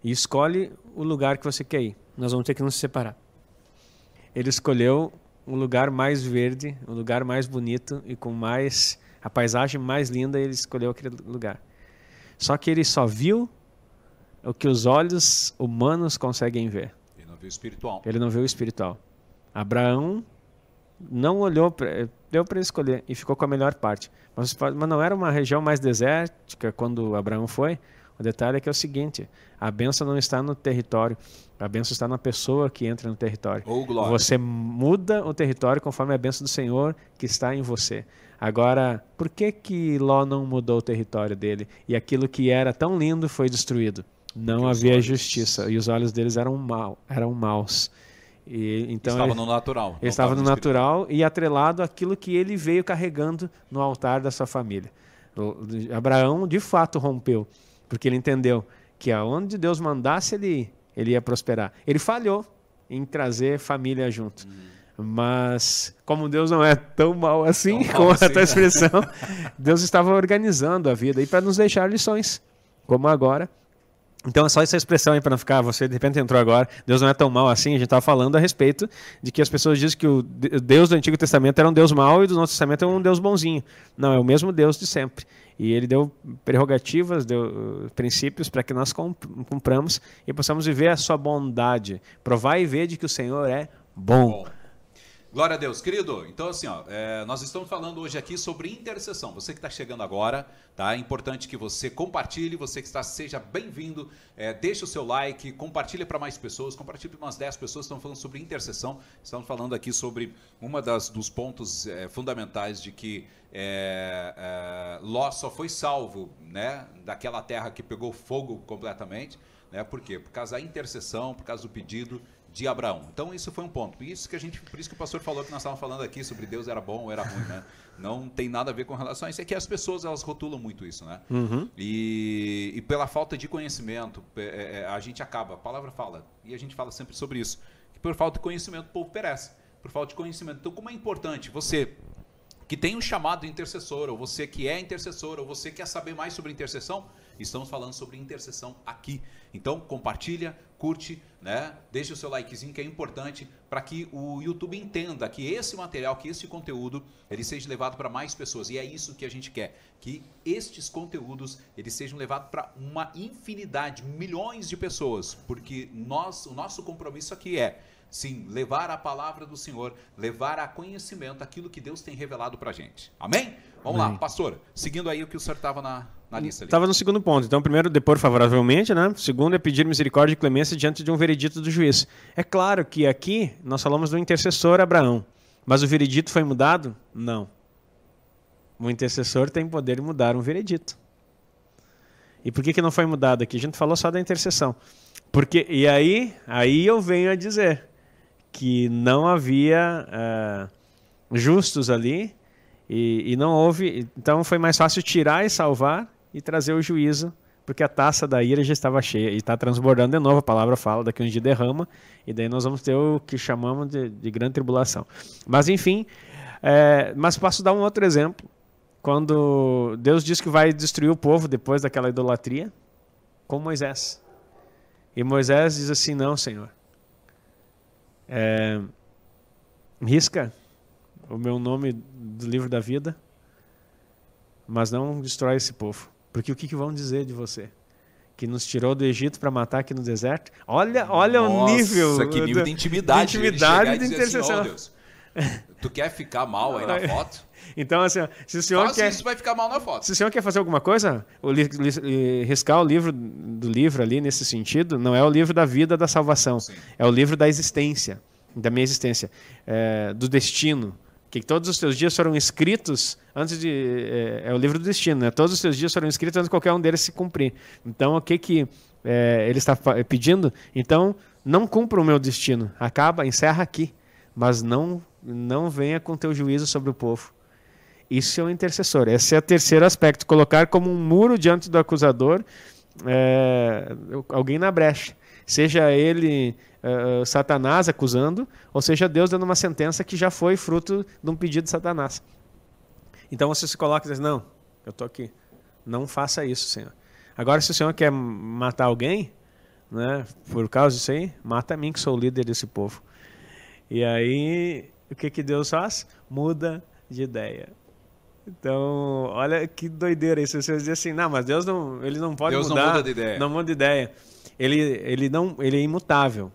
e escolhe o lugar que você quer ir. Nós vamos ter que nos separar. Ele escolheu um lugar mais verde, um lugar mais bonito e com mais a paisagem mais linda, ele escolheu aquele lugar. Só que ele só viu o que os olhos humanos conseguem ver. Ele não viu espiritual. Ele não viu o espiritual. Abraão não olhou, pra, deu para escolher e ficou com a melhor parte. Mas, mas não era uma região mais desértica quando Abraão foi. O detalhe é que é o seguinte: a benção não está no território, a benção está na pessoa que entra no território. Ou glória. Você muda o território conforme a benção do Senhor que está em você. Agora, por que que Ló não mudou o território dele e aquilo que era tão lindo foi destruído? Não Porque havia justiça e os olhos deles eram mal, eram maus. E então estava ele- no natural. ele estava no natural e atrelado àquilo que ele veio carregando no altar da sua família. Abraão, de fato, rompeu, porque ele entendeu que aonde Deus mandasse, ele, ele ia prosperar. Ele falhou em trazer família junto. Mas, como Deus não é tão mal assim, Tão com [laughs] mal a assim, tua né? expressão, Deus estava organizando a vida e para nos deixar lições, como agora. Então é só essa expressão aí para não ficar, você de repente entrou agora, Deus não é tão mal assim, a gente estava falando a respeito de que as pessoas dizem que o de- o Deus do Antigo Testamento era um Deus mau e do Novo Testamento é um Deus bonzinho. Não, é o mesmo Deus de sempre. E ele deu prerrogativas, deu uh, princípios para que nós cum- cumpramos e possamos viver a sua bondade. Provar e ver de que o Senhor é bom. Glória a Deus, querido. Então, assim, ó, é, nós estamos falando hoje aqui sobre intercessão. Você que está chegando agora, tá? É importante que você compartilhe. Você que está, seja bem-vindo. É, deixe o seu like, compartilhe para mais pessoas. Compartilhe para umas 10 pessoas. Estamos falando sobre intercessão. Estamos falando aqui sobre uma das dos pontos é, fundamentais de que é, é, Ló só foi salvo, né, daquela terra que pegou fogo completamente, né? Por quê? Por causa da intercessão, por causa do pedido de Abraão. Então isso foi um ponto. Isso que a gente, por isso que o pastor falou que nós estávamos falando aqui sobre Deus era bom ou era ruim, né? [laughs] Não tem nada a ver com relação a isso. É que as pessoas elas rotulam muito isso, né? E, e pela falta de conhecimento, é, é, a gente acaba. A palavra fala e a gente fala sempre sobre isso. Que por falta de conhecimento o povo perece. Por falta de conhecimento. Então como é importante você que tem um chamado intercessor, ou você que é intercessor, ou você quer saber mais sobre intercessão, estamos falando sobre intercessão aqui. Então, compartilha, curte, né? Deixa o seu likezinho que é importante para que o YouTube entenda que esse material, que esse conteúdo, ele seja levado para mais pessoas. E é isso que a gente quer, que estes conteúdos eles sejam levados para uma infinidade, milhões de pessoas, porque nós, o nosso compromisso aqui é Sim, levar a palavra do Senhor, levar a conhecimento aquilo que Deus tem revelado pra gente. Amém? Vamos lá, Amém. pastor. Seguindo aí o que o senhor estava na, na lista ali. Estava no segundo ponto. Então, primeiro, depor favoravelmente, né? Segundo é pedir misericórdia e clemência diante de um veredito do juiz. É claro que aqui nós falamos do intercessor Abraão, mas o veredito foi mudado? Não. O intercessor tem poder de mudar um veredito. E por que, que não foi mudado aqui? A gente falou só da intercessão. Porque, e aí, aí eu venho a dizer que não havia ah, justos ali e, e não houve. Então foi mais fácil tirar e salvar e trazer o juízo, porque a taça da ira já estava cheia e está transbordando de novo. A palavra fala daqui uns dias derrama e daí nós vamos ter o que chamamos de, de grande tribulação. Mas enfim, é, mas posso dar um outro exemplo. Quando Deus diz que vai destruir o povo depois daquela idolatria, com Moisés. E Moisés diz assim: Não, Senhor. É, risca o meu nome do livro da vida, mas não destrói esse povo. Porque o que, que vão dizer de você? que nos tirou do Egito para matar aqui no deserto. Olha, olha o Nossa, nível. que nível do- de intimidade. de intimidade e e de dizer assim, intercessão. "Ó, Deus, tu quer ficar mal aí na [laughs] foto? Então, assim, se o senhor Faz quer. isso, vai ficar mal na foto. Se o senhor quer fazer alguma coisa, o li- li- riscar o livro do livro ali nesse sentido, não é o livro da vida da salvação, Sim. é o livro da existência, da minha existência, é, do destino. Que todos os teus dias foram escritos antes de. É, é o livro do destino, né? Todos os teus dias foram escritos antes de qualquer um deles se cumprir. Então, o que, que é, ele está pedindo? Então, não cumpra o meu destino. Acaba, encerra aqui. Mas não, não venha com teu juízo sobre o povo. Isso é o intercessor. Esse é o terceiro aspecto. Colocar como um muro diante do acusador é, alguém na brecha. Seja ele é, Satanás acusando, ou seja Deus dando uma sentença que já foi fruto de um pedido de Satanás. Então você se coloca e diz: Não, eu estou aqui. Não faça isso, Senhor. Agora, se o Senhor quer matar alguém, né, por causa disso aí, mata a mim, que sou o líder desse povo. E aí, o que, que Deus faz? Muda de ideia. Então, olha que doideira isso. Você dizer assim, não, mas Deus não, ele não pode Deus não mudar. muda de ideia. Não muda de ideia. Ele, ele, não, ele é imutável.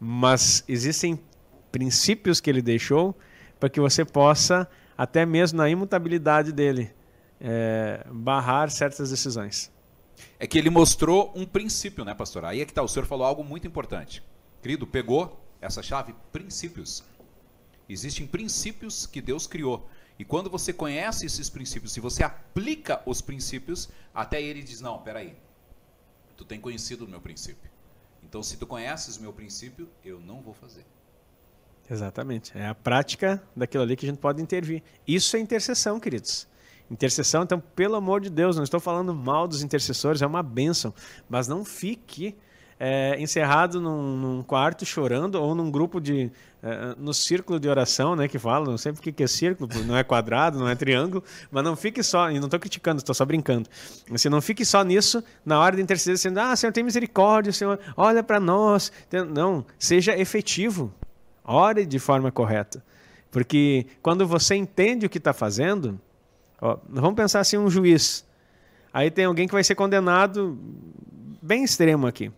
Mas existem princípios que ele deixou para que você possa, até mesmo na imutabilidade dele, eh, barrar certas decisões. É que ele mostrou um princípio, né, pastor? Aí é que tá, o senhor falou algo muito importante. Querido, pegou essa chave? Princípios. Existem princípios que Deus criou. E quando você conhece esses princípios, se você aplica os princípios, até ele diz: Não, peraí, tu tem conhecido o meu princípio. Então, se tu conheces o meu princípio, eu não vou fazer. Exatamente. É a prática daquilo ali que a gente pode intervir. Isso é intercessão, queridos. Intercessão, então, pelo amor de Deus, não estou falando mal dos intercessores, é uma bênção. Mas não fique é, encerrado num, num quarto chorando ou num grupo de. é, no círculo de oração, né? Que falam, não sei porque que é círculo, não é quadrado, não é triângulo, mas não fique só, e não estou criticando, estou só brincando. Você não fique só nisso na hora de interceder, dizendo, ah, Senhor, tem misericórdia, Senhor, olha para nós. Não, seja efetivo. Ore de forma correta. Porque quando você entende o que está fazendo, ó, vamos pensar assim, um juiz. Aí tem alguém que vai ser condenado bem extremo aqui.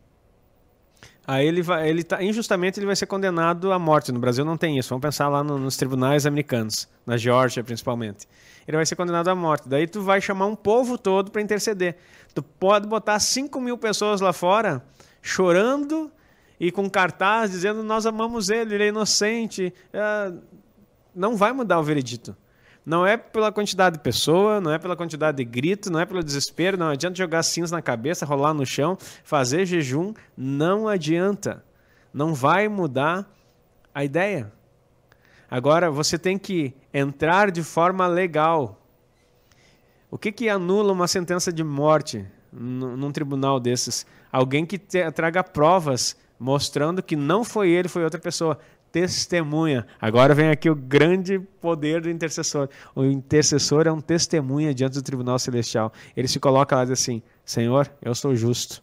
Aí ele vai, ele tá, injustamente ele vai ser condenado à morte. No Brasil não tem isso. Vamos pensar lá no- nos tribunais americanos, na Geórgia principalmente. Ele vai ser condenado à morte. Daí tu vai chamar um povo todo para interceder. Tu pode botar 5 mil pessoas lá fora chorando e com cartaz dizendo nós amamos ele, ele é inocente. Ah, não vai mudar o veredito. Não é pela quantidade de pessoa, não é pela quantidade de grito, não é pelo desespero, não adianta jogar cinza na cabeça, rolar no chão, fazer jejum, não adianta. Não vai mudar a ideia. Agora você tem que entrar de forma legal. O que, que anula uma sentença de morte num tribunal desses? Alguém que traga provas mostrando que não foi ele, foi outra pessoa. Testemunha. Agora vem aqui o grande poder do intercessor. O intercessor é um testemunha diante do tribunal celestial. Ele se coloca lá e diz assim: Senhor, eu sou justo.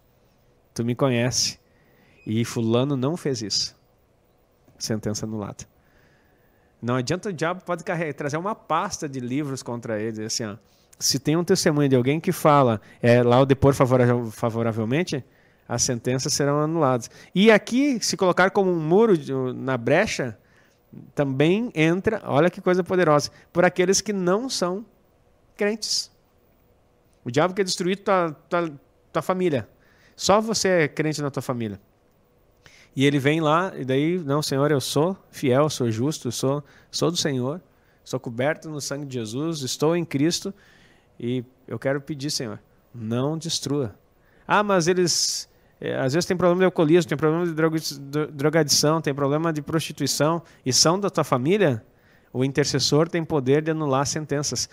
Tu me conhece. E Fulano não fez isso. Sentença anulada. Não adianta o diabo pode trazer uma pasta de livros contra ele, assim, ó. Se tem um testemunho de alguém que fala, é, lá o depor favora- favoravelmente, as sentenças serão anuladas. E aqui, se colocar como um muro na brecha, também entra, olha que coisa poderosa, por aqueles que não são crentes. O diabo quer destruir tua, tua, tua família. Só você é crente na tua família. E ele vem lá, e daí, não, Senhor, eu sou fiel, sou justo, sou, sou do Senhor, sou coberto no sangue de Jesus, estou em Cristo, e eu quero pedir, Senhor, não destrua. Ah, mas eles, eh, às vezes, tem problema de alcoolismo, tem problema de droga- dro- drogadição, tem problema de prostituição, e são da tua família, o intercessor tem poder de anular sentenças.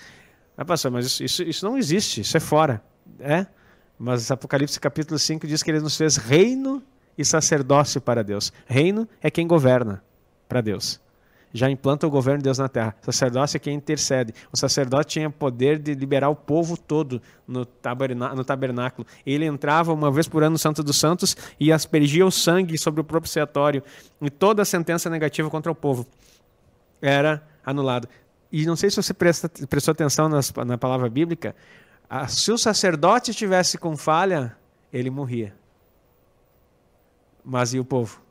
Ah, pastor, mas isso, isso, isso não existe, isso é fora. É, mas Apocalipse capítulo 5 diz que ele nos fez reino e sacerdócio para Deus. Reino é quem governa para Deus. Já implanta o governo de Deus na terra. Sacerdócio é quem intercede. O sacerdote tinha poder de liberar o povo todo no, taberná no tabernáculo. Ele entrava uma vez por ano no Santo dos Santos e aspergia o sangue sobre o propiciatório. E toda sentença negativa contra o povo era anulada. E não sei se você presta, prestou atenção nas, na palavra bíblica. se o sacerdote estivesse com falha, ele morria. Mas e o povo?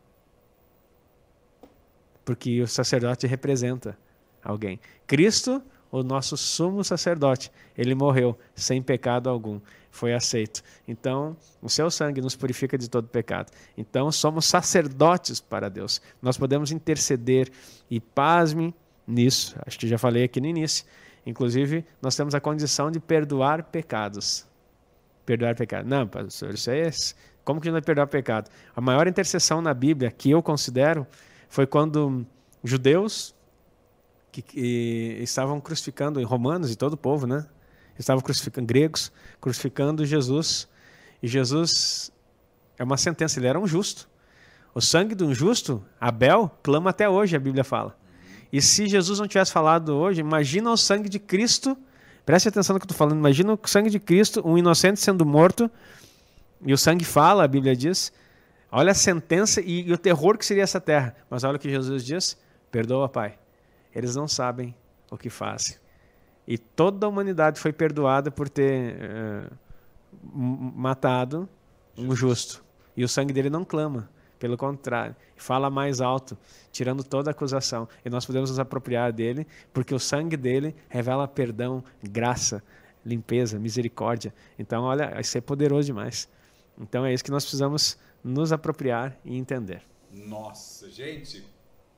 Porque o sacerdote representa alguém. Cristo, o nosso sumo sacerdote, ele morreu sem pecado algum, foi aceito. Então, o seu sangue nos purifica de todo pecado. Então, somos sacerdotes para Deus. Nós podemos interceder e pasme nisso. Acho que já falei aqui no início. Inclusive, nós temos a condição de perdoar pecados. Perdoar pecado. Não, pastor, isso é como que a gente vai perdoar pecado? A maior intercessão na Bíblia que eu considero foi quando judeus que, que estavam crucificando, romanos e todo o povo, né? Estavam crucificando gregos, crucificando Jesus. E Jesus é uma sentença, ele era um justo. O sangue de um justo, Abel, clama até hoje, a Bíblia fala. E se Jesus não tivesse falado hoje, imagina o sangue de Cristo. Preste atenção no que eu estou falando. Imagina o sangue de Cristo, um inocente sendo morto, e o sangue fala, a Bíblia diz. Olha a sentença e, e o terror que seria essa terra. Mas olha o que Jesus diz: perdoa, Pai. Eles não sabem o que fazem. E toda a humanidade foi perdoada por ter uh, matado um justo. E o sangue dele não clama, pelo contrário, fala mais alto, tirando toda a acusação. E nós podemos nos apropriar dele, porque o sangue dele revela perdão, graça, limpeza, misericórdia. Então, olha, isso é poderoso demais. Então é isso que nós precisamos nos apropriar e entender. Nossa, gente,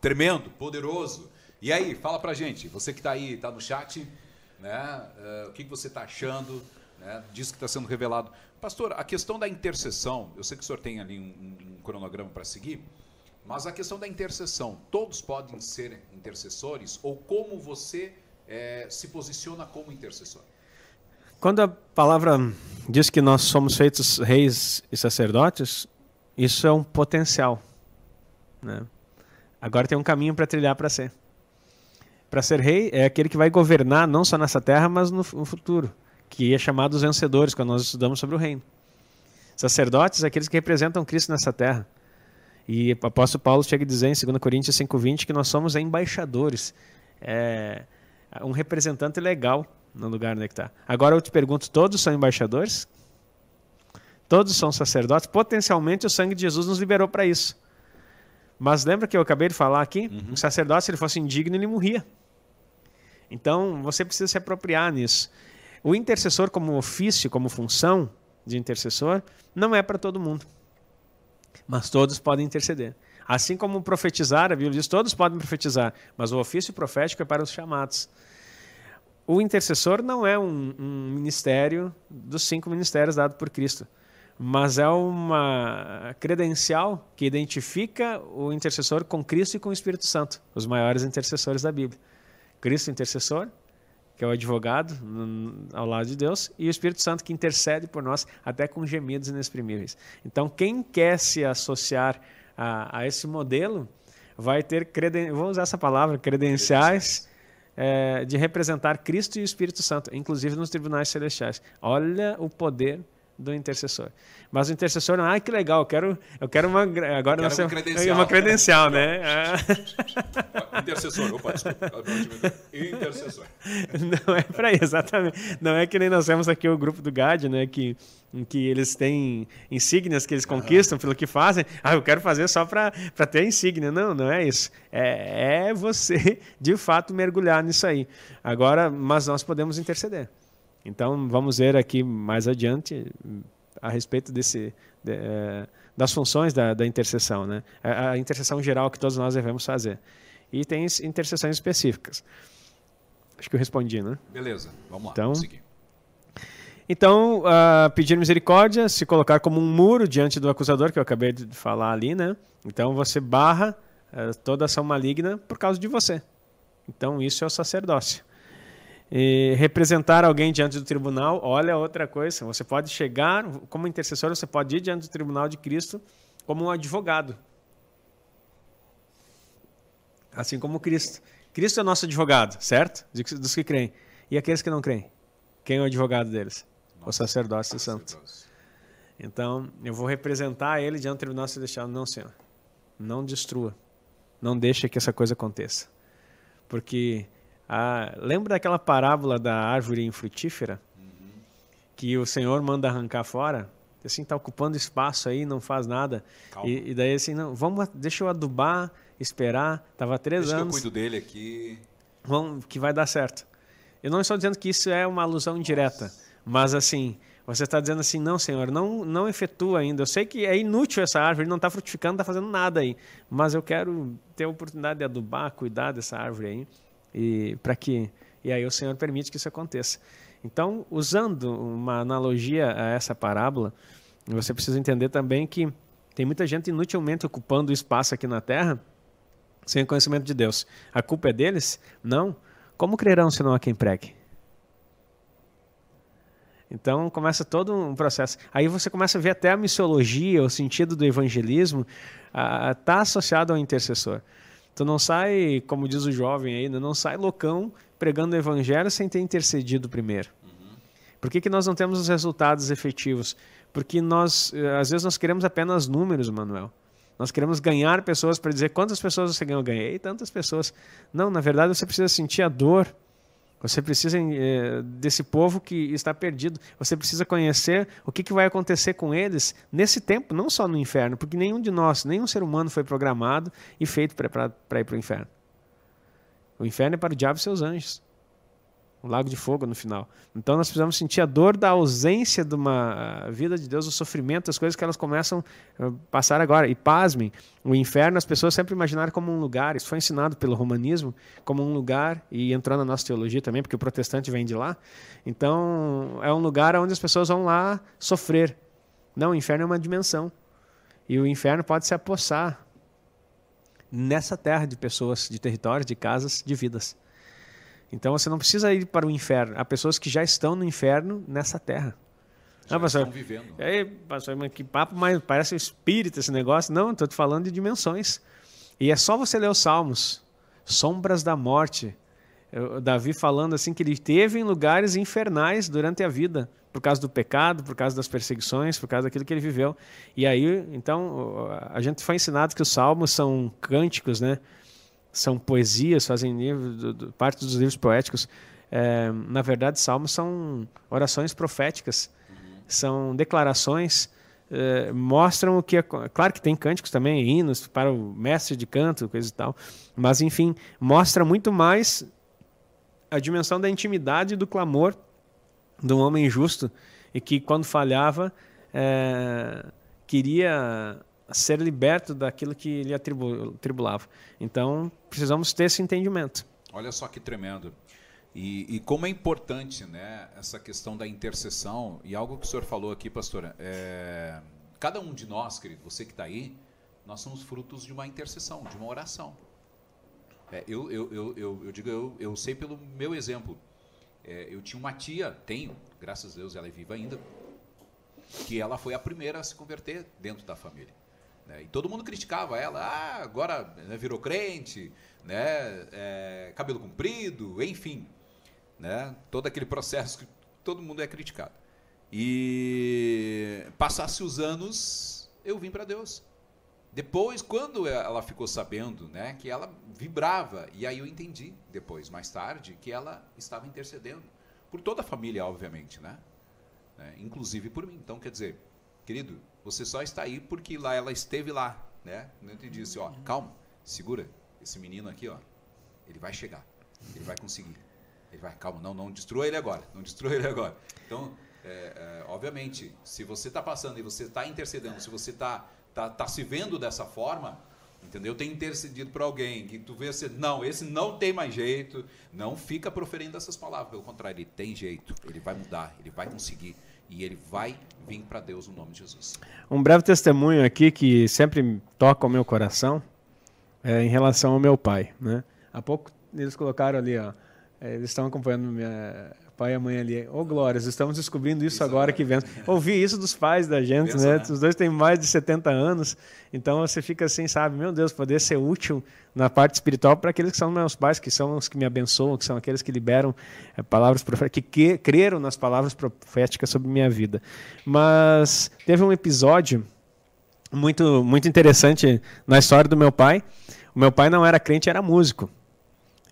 tremendo, poderoso. E aí, fala pra gente, você que está aí, está no chat, né? Uh, o que, que você está achando né, disso que está sendo revelado? Pastor, a questão da intercessão, eu sei que o senhor tem ali um, um cronograma para seguir, mas a questão da intercessão, todos podem ser intercessores ou como você é, se posiciona como intercessor? Quando a palavra diz que nós somos feitos reis e sacerdotes, isso é um potencial. Né? Agora tem um caminho para trilhar para ser para ser rei é aquele que vai governar não só nessa terra, mas no, futuro, que é chamado os vencedores, quando nós estudamos sobre o reino. Sacerdotes, aqueles que representam Cristo nessa terra. E o apóstolo Paulo chega a dizer em 2 Coríntios 5,20 que nós somos embaixadores. É um representante legal no lugar onde é está. Agora eu te pergunto: todos são embaixadores? Todos são sacerdotes? Potencialmente o sangue de Jesus nos liberou para isso. Mas lembra que eu acabei de falar aqui? Uhum. O sacerdote, se ele fosse indigno, ele morria. Então, você precisa se apropriar nisso. O intercessor, como ofício, como função de intercessor, não é para todo mundo. Mas todos podem interceder. Assim como profetizar, a Bíblia diz: todos podem profetizar, mas o ofício profético é para os chamados. O intercessor não é um, um ministério dos cinco ministérios dados por Cristo, mas é uma credencial que identifica o intercessor com Cristo e com o Espírito Santo, os maiores intercessores da Bíblia. Cristo intercessor, que é o advogado ao lado de Deus, e o Espírito Santo que intercede por nós até com gemidos inexprimíveis. Então, quem quer se associar a, a esse modelo vai ter, creden vou usar essa palavra, credenciais é, de representar Cristo e o Espírito Santo, inclusive nos tribunais celestiais. Olha o poder do intercessor. Mas o intercessor ah, que legal, eu quero, eu quero uma agora quero nós uma credencial, uma credencial né? intercessor, opa, desculpa. Intercessor. Não é para exatamente. Não é que nem nós temos aqui o grupo do GAD, né, que em que eles têm insígnias que eles conquistam uhum. pelo que fazem. Ah, eu quero fazer só para ter insígnia. Não, não é isso. É, é você, de fato, mergulhar nisso aí. Agora, mas nós podemos interceder. Então, vamos ver aqui mais adiante a respeito desse, de, é, das funções da, da intercessão, né? A, a, intercessão geral que todos nós devemos fazer. E tem intercessões específicas. Acho que eu respondi, né? Beleza, vamos lá, então, vamos seguir. Então, uh, pedir misericórdia, se colocar como um muro diante do acusador, que eu acabei de falar ali, né? Então, você barra uh, toda ação maligna por causa de você. Então, isso é o sacerdócio. E representar alguém diante do tribunal, olha outra coisa. Você pode chegar, como intercessor, você pode ir diante do tribunal de Cristo como um advogado. Assim como Cristo. Cristo é nosso advogado, certo? Dos que creem. E aqueles que não creem? Quem é o advogado deles? Nossa, o sacerdócio santo. Então, eu vou representar ele diante do tribunal celestial. Não, Senhor. Não destrua. Não deixe que essa coisa aconteça. Porque ah, lembra daquela parábola da árvore infrutífera? Uhum. Que o Senhor manda arrancar fora? assim, tá ocupando espaço aí, não faz nada. E, e daí assim, não, vamos, deixa eu adubar, esperar. Tava três Deixa que eu anos, cuido dele aqui. vamos, que vai dar certo. Eu não estou dizendo que isso é uma alusão indireta, mas assim, você está dizendo assim, não, Senhor, não, não efetua ainda. Eu sei que é inútil essa árvore, não está frutificando, não está fazendo nada aí, mas eu quero ter a oportunidade de adubar, cuidar dessa árvore aí, e para que e aí o Senhor permite que isso aconteça. Então, usando uma analogia a essa parábola, você precisa entender também que tem muita gente inutilmente ocupando espaço aqui na Terra sem conhecimento de Deus. A culpa é deles? Não. Como crerão se não há quem pregue? Então começa todo um processo. Aí você começa a ver até a missiologia, o sentido do evangelismo, está associado ao intercessor. Tu não sai, como diz o jovem aí, né, não sai loucão pregando o evangelho sem ter intercedido primeiro. Por que, que nós não temos os resultados efetivos? Porque nós, eh, às vezes, nós queremos apenas números, Manuel. Nós queremos ganhar pessoas para dizer quantas pessoas você ganhou. Eu ganhei tantas pessoas. Não, na verdade, você precisa sentir a dor. Você precisa eh, desse povo que está perdido. Você precisa conhecer o que, que vai acontecer com eles nesse tempo, não só no inferno, porque nenhum de nós, nenhum ser humano foi programado e feito para ir para o inferno. O inferno é para o diabo e seus anjos. O lago de fogo no final. Então nós precisamos sentir a dor da ausência de uma vida de Deus, o sofrimento, as coisas que elas começam a passar agora. E pasmem, o inferno as pessoas sempre imaginaram como um lugar, isso foi ensinado pelo romanismo, como um lugar, e entrou na nossa teologia também, porque o protestante vem de lá. Então é um lugar onde as pessoas vão lá sofrer. Não, o inferno é uma dimensão. E o inferno pode se apossar nessa terra de pessoas, de territórios, de casas, de vidas. Então você não precisa ir para o inferno. Há pessoas que já estão no inferno nessa terra. Já ah, pastor, estão vivendo. Aí, pastor, mas que papo, mas parece espírito esse negócio. Não, estou te falando de dimensões. E é só você ler os Salmos. Sombras da morte. O Davi falando assim que ele teve em lugares infernais durante a vida, por causa do pecado, por causa das perseguições, por causa daquilo que ele viveu. E aí, então, a gente foi ensinado que os salmos são cânticos, né? São poesias, fazem livro, parte dos livros poéticos. É, na verdade, salmos são orações proféticas, uhum. são declarações é, mostram o que é. Claro que tem cânticos também, hinos para o mestre de canto, coisa e tal. Mas, enfim, mostra muito mais a dimensão da intimidade e do clamor de um homem justo e que, quando falhava, é, queria ser liberto daquilo que lhe atribulava. Então, precisamos ter esse entendimento. Olha só que tremendo. E, e, como é importante né, essa questão da intercessão, e algo que o senhor falou aqui, pastora, é, cada um de nós, querido, você que está aí, nós somos frutos de uma intercessão, de uma oração. É, eu, eu, eu, eu, eu digo, eu, eu sei pelo meu exemplo. É, eu tinha uma tia, tenho, graças a Deus ela é viva ainda, que ela foi a primeira a se converter dentro da família. Né? E todo mundo criticava ela, ah, agora né, virou crente, né, é, cabelo comprido, enfim. Né, todo aquele processo que todo mundo é criticado. E passasse os anos, eu vim para Deus. Depois, quando ela ficou sabendo, né, que ela vibrava, e aí eu entendi depois, mais tarde, que ela estava intercedendo por toda a família, obviamente, né? né? Inclusive por mim. Então, quer dizer, querido, você só está aí porque lá ela esteve lá, né? Não entendi disse, ó, calma, segura, esse menino aqui, ó, ele vai chegar, ele vai conseguir, ele vai, calma, não, não destrua ele agora, não destrua ele agora. Então, é, é, obviamente, se você está passando e você está intercedendo, se você está tá, tá se vendo dessa forma, entendeu? Tem intercedido para alguém que tu vê assim, não, esse não tem mais jeito, não fica proferindo essas palavras, pelo contrário, ele tem jeito, ele vai mudar, ele vai conseguir e ele vai vir para Deus no nome de Jesus. Um breve testemunho aqui que sempre toca o meu coração é em relação ao meu pai, né? Há pouco eles colocaram ali, ó, é, eles estão acompanhando minha pai e a mãe ali. Ô, oh, Glórias, estamos descobrindo isso, isso agora é. que vemos. Ouvi isso dos pais da gente, Pensa, né? né? Os dois têm mais de 70 anos, então você fica assim, sabe? Meu Deus, poder ser útil na parte espiritual para aqueles que são meus pais, que são os que me abençoam, que são aqueles que liberam é, palavras proféticas, que creram nas palavras proféticas sobre minha vida. Mas teve um episódio muito, muito interessante na história do meu pai. O meu pai não era crente, era músico.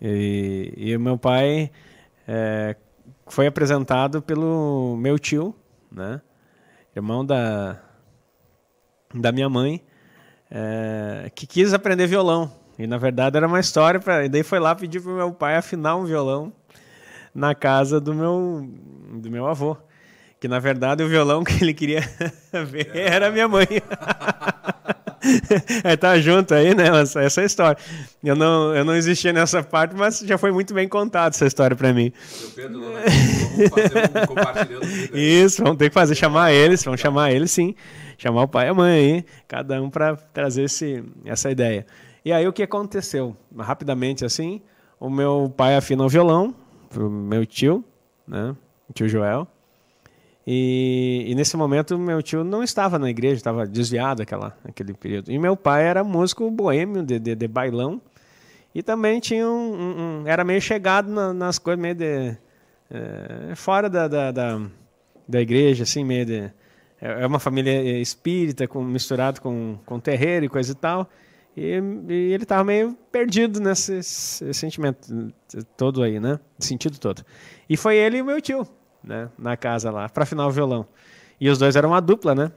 E, e o meu pai é, foi apresentado pelo meu tio, né? irmão da, da minha mãe, é, que quis aprender violão. E na verdade era uma história para. E daí foi lá pedir pro meu pai afinar um violão na casa do meu, do meu avô. Que na verdade o violão que ele queria [laughs] ver era minha mãe. [laughs] [laughs] é, tá junto aí, né? Essa, essa é a história. Eu não, eu não existia nessa parte, mas já foi muito bem contada essa história para mim. Pedro, vamos fazer um. Isso, vamos ter que fazer, chamar eles, vamos chamar eles sim. Chamar o pai e a mãe aí, cada um para trazer esse, essa ideia. E aí o que aconteceu? Rapidamente assim, o meu pai afinou o violão pro meu tio, né? O tio Joel. E, e, nesse momento meu tio não estava na igreja, estava desviado aquela, aquele período. E meu pai era músico boêmio de, de, de bailão e também tinha um, um, um era meio chegado na, nas coisas meio de é, fora da, da, da, da, igreja, assim meio de é, é uma família espírita com, misturado com, com terreiro e coisa e tal. E, e ele estava meio perdido nesse sentimento todo aí, né? Sentido todo. E foi ele e o meu tio né, na casa lá, para afinar o violão. E os dois eram uma dupla, né?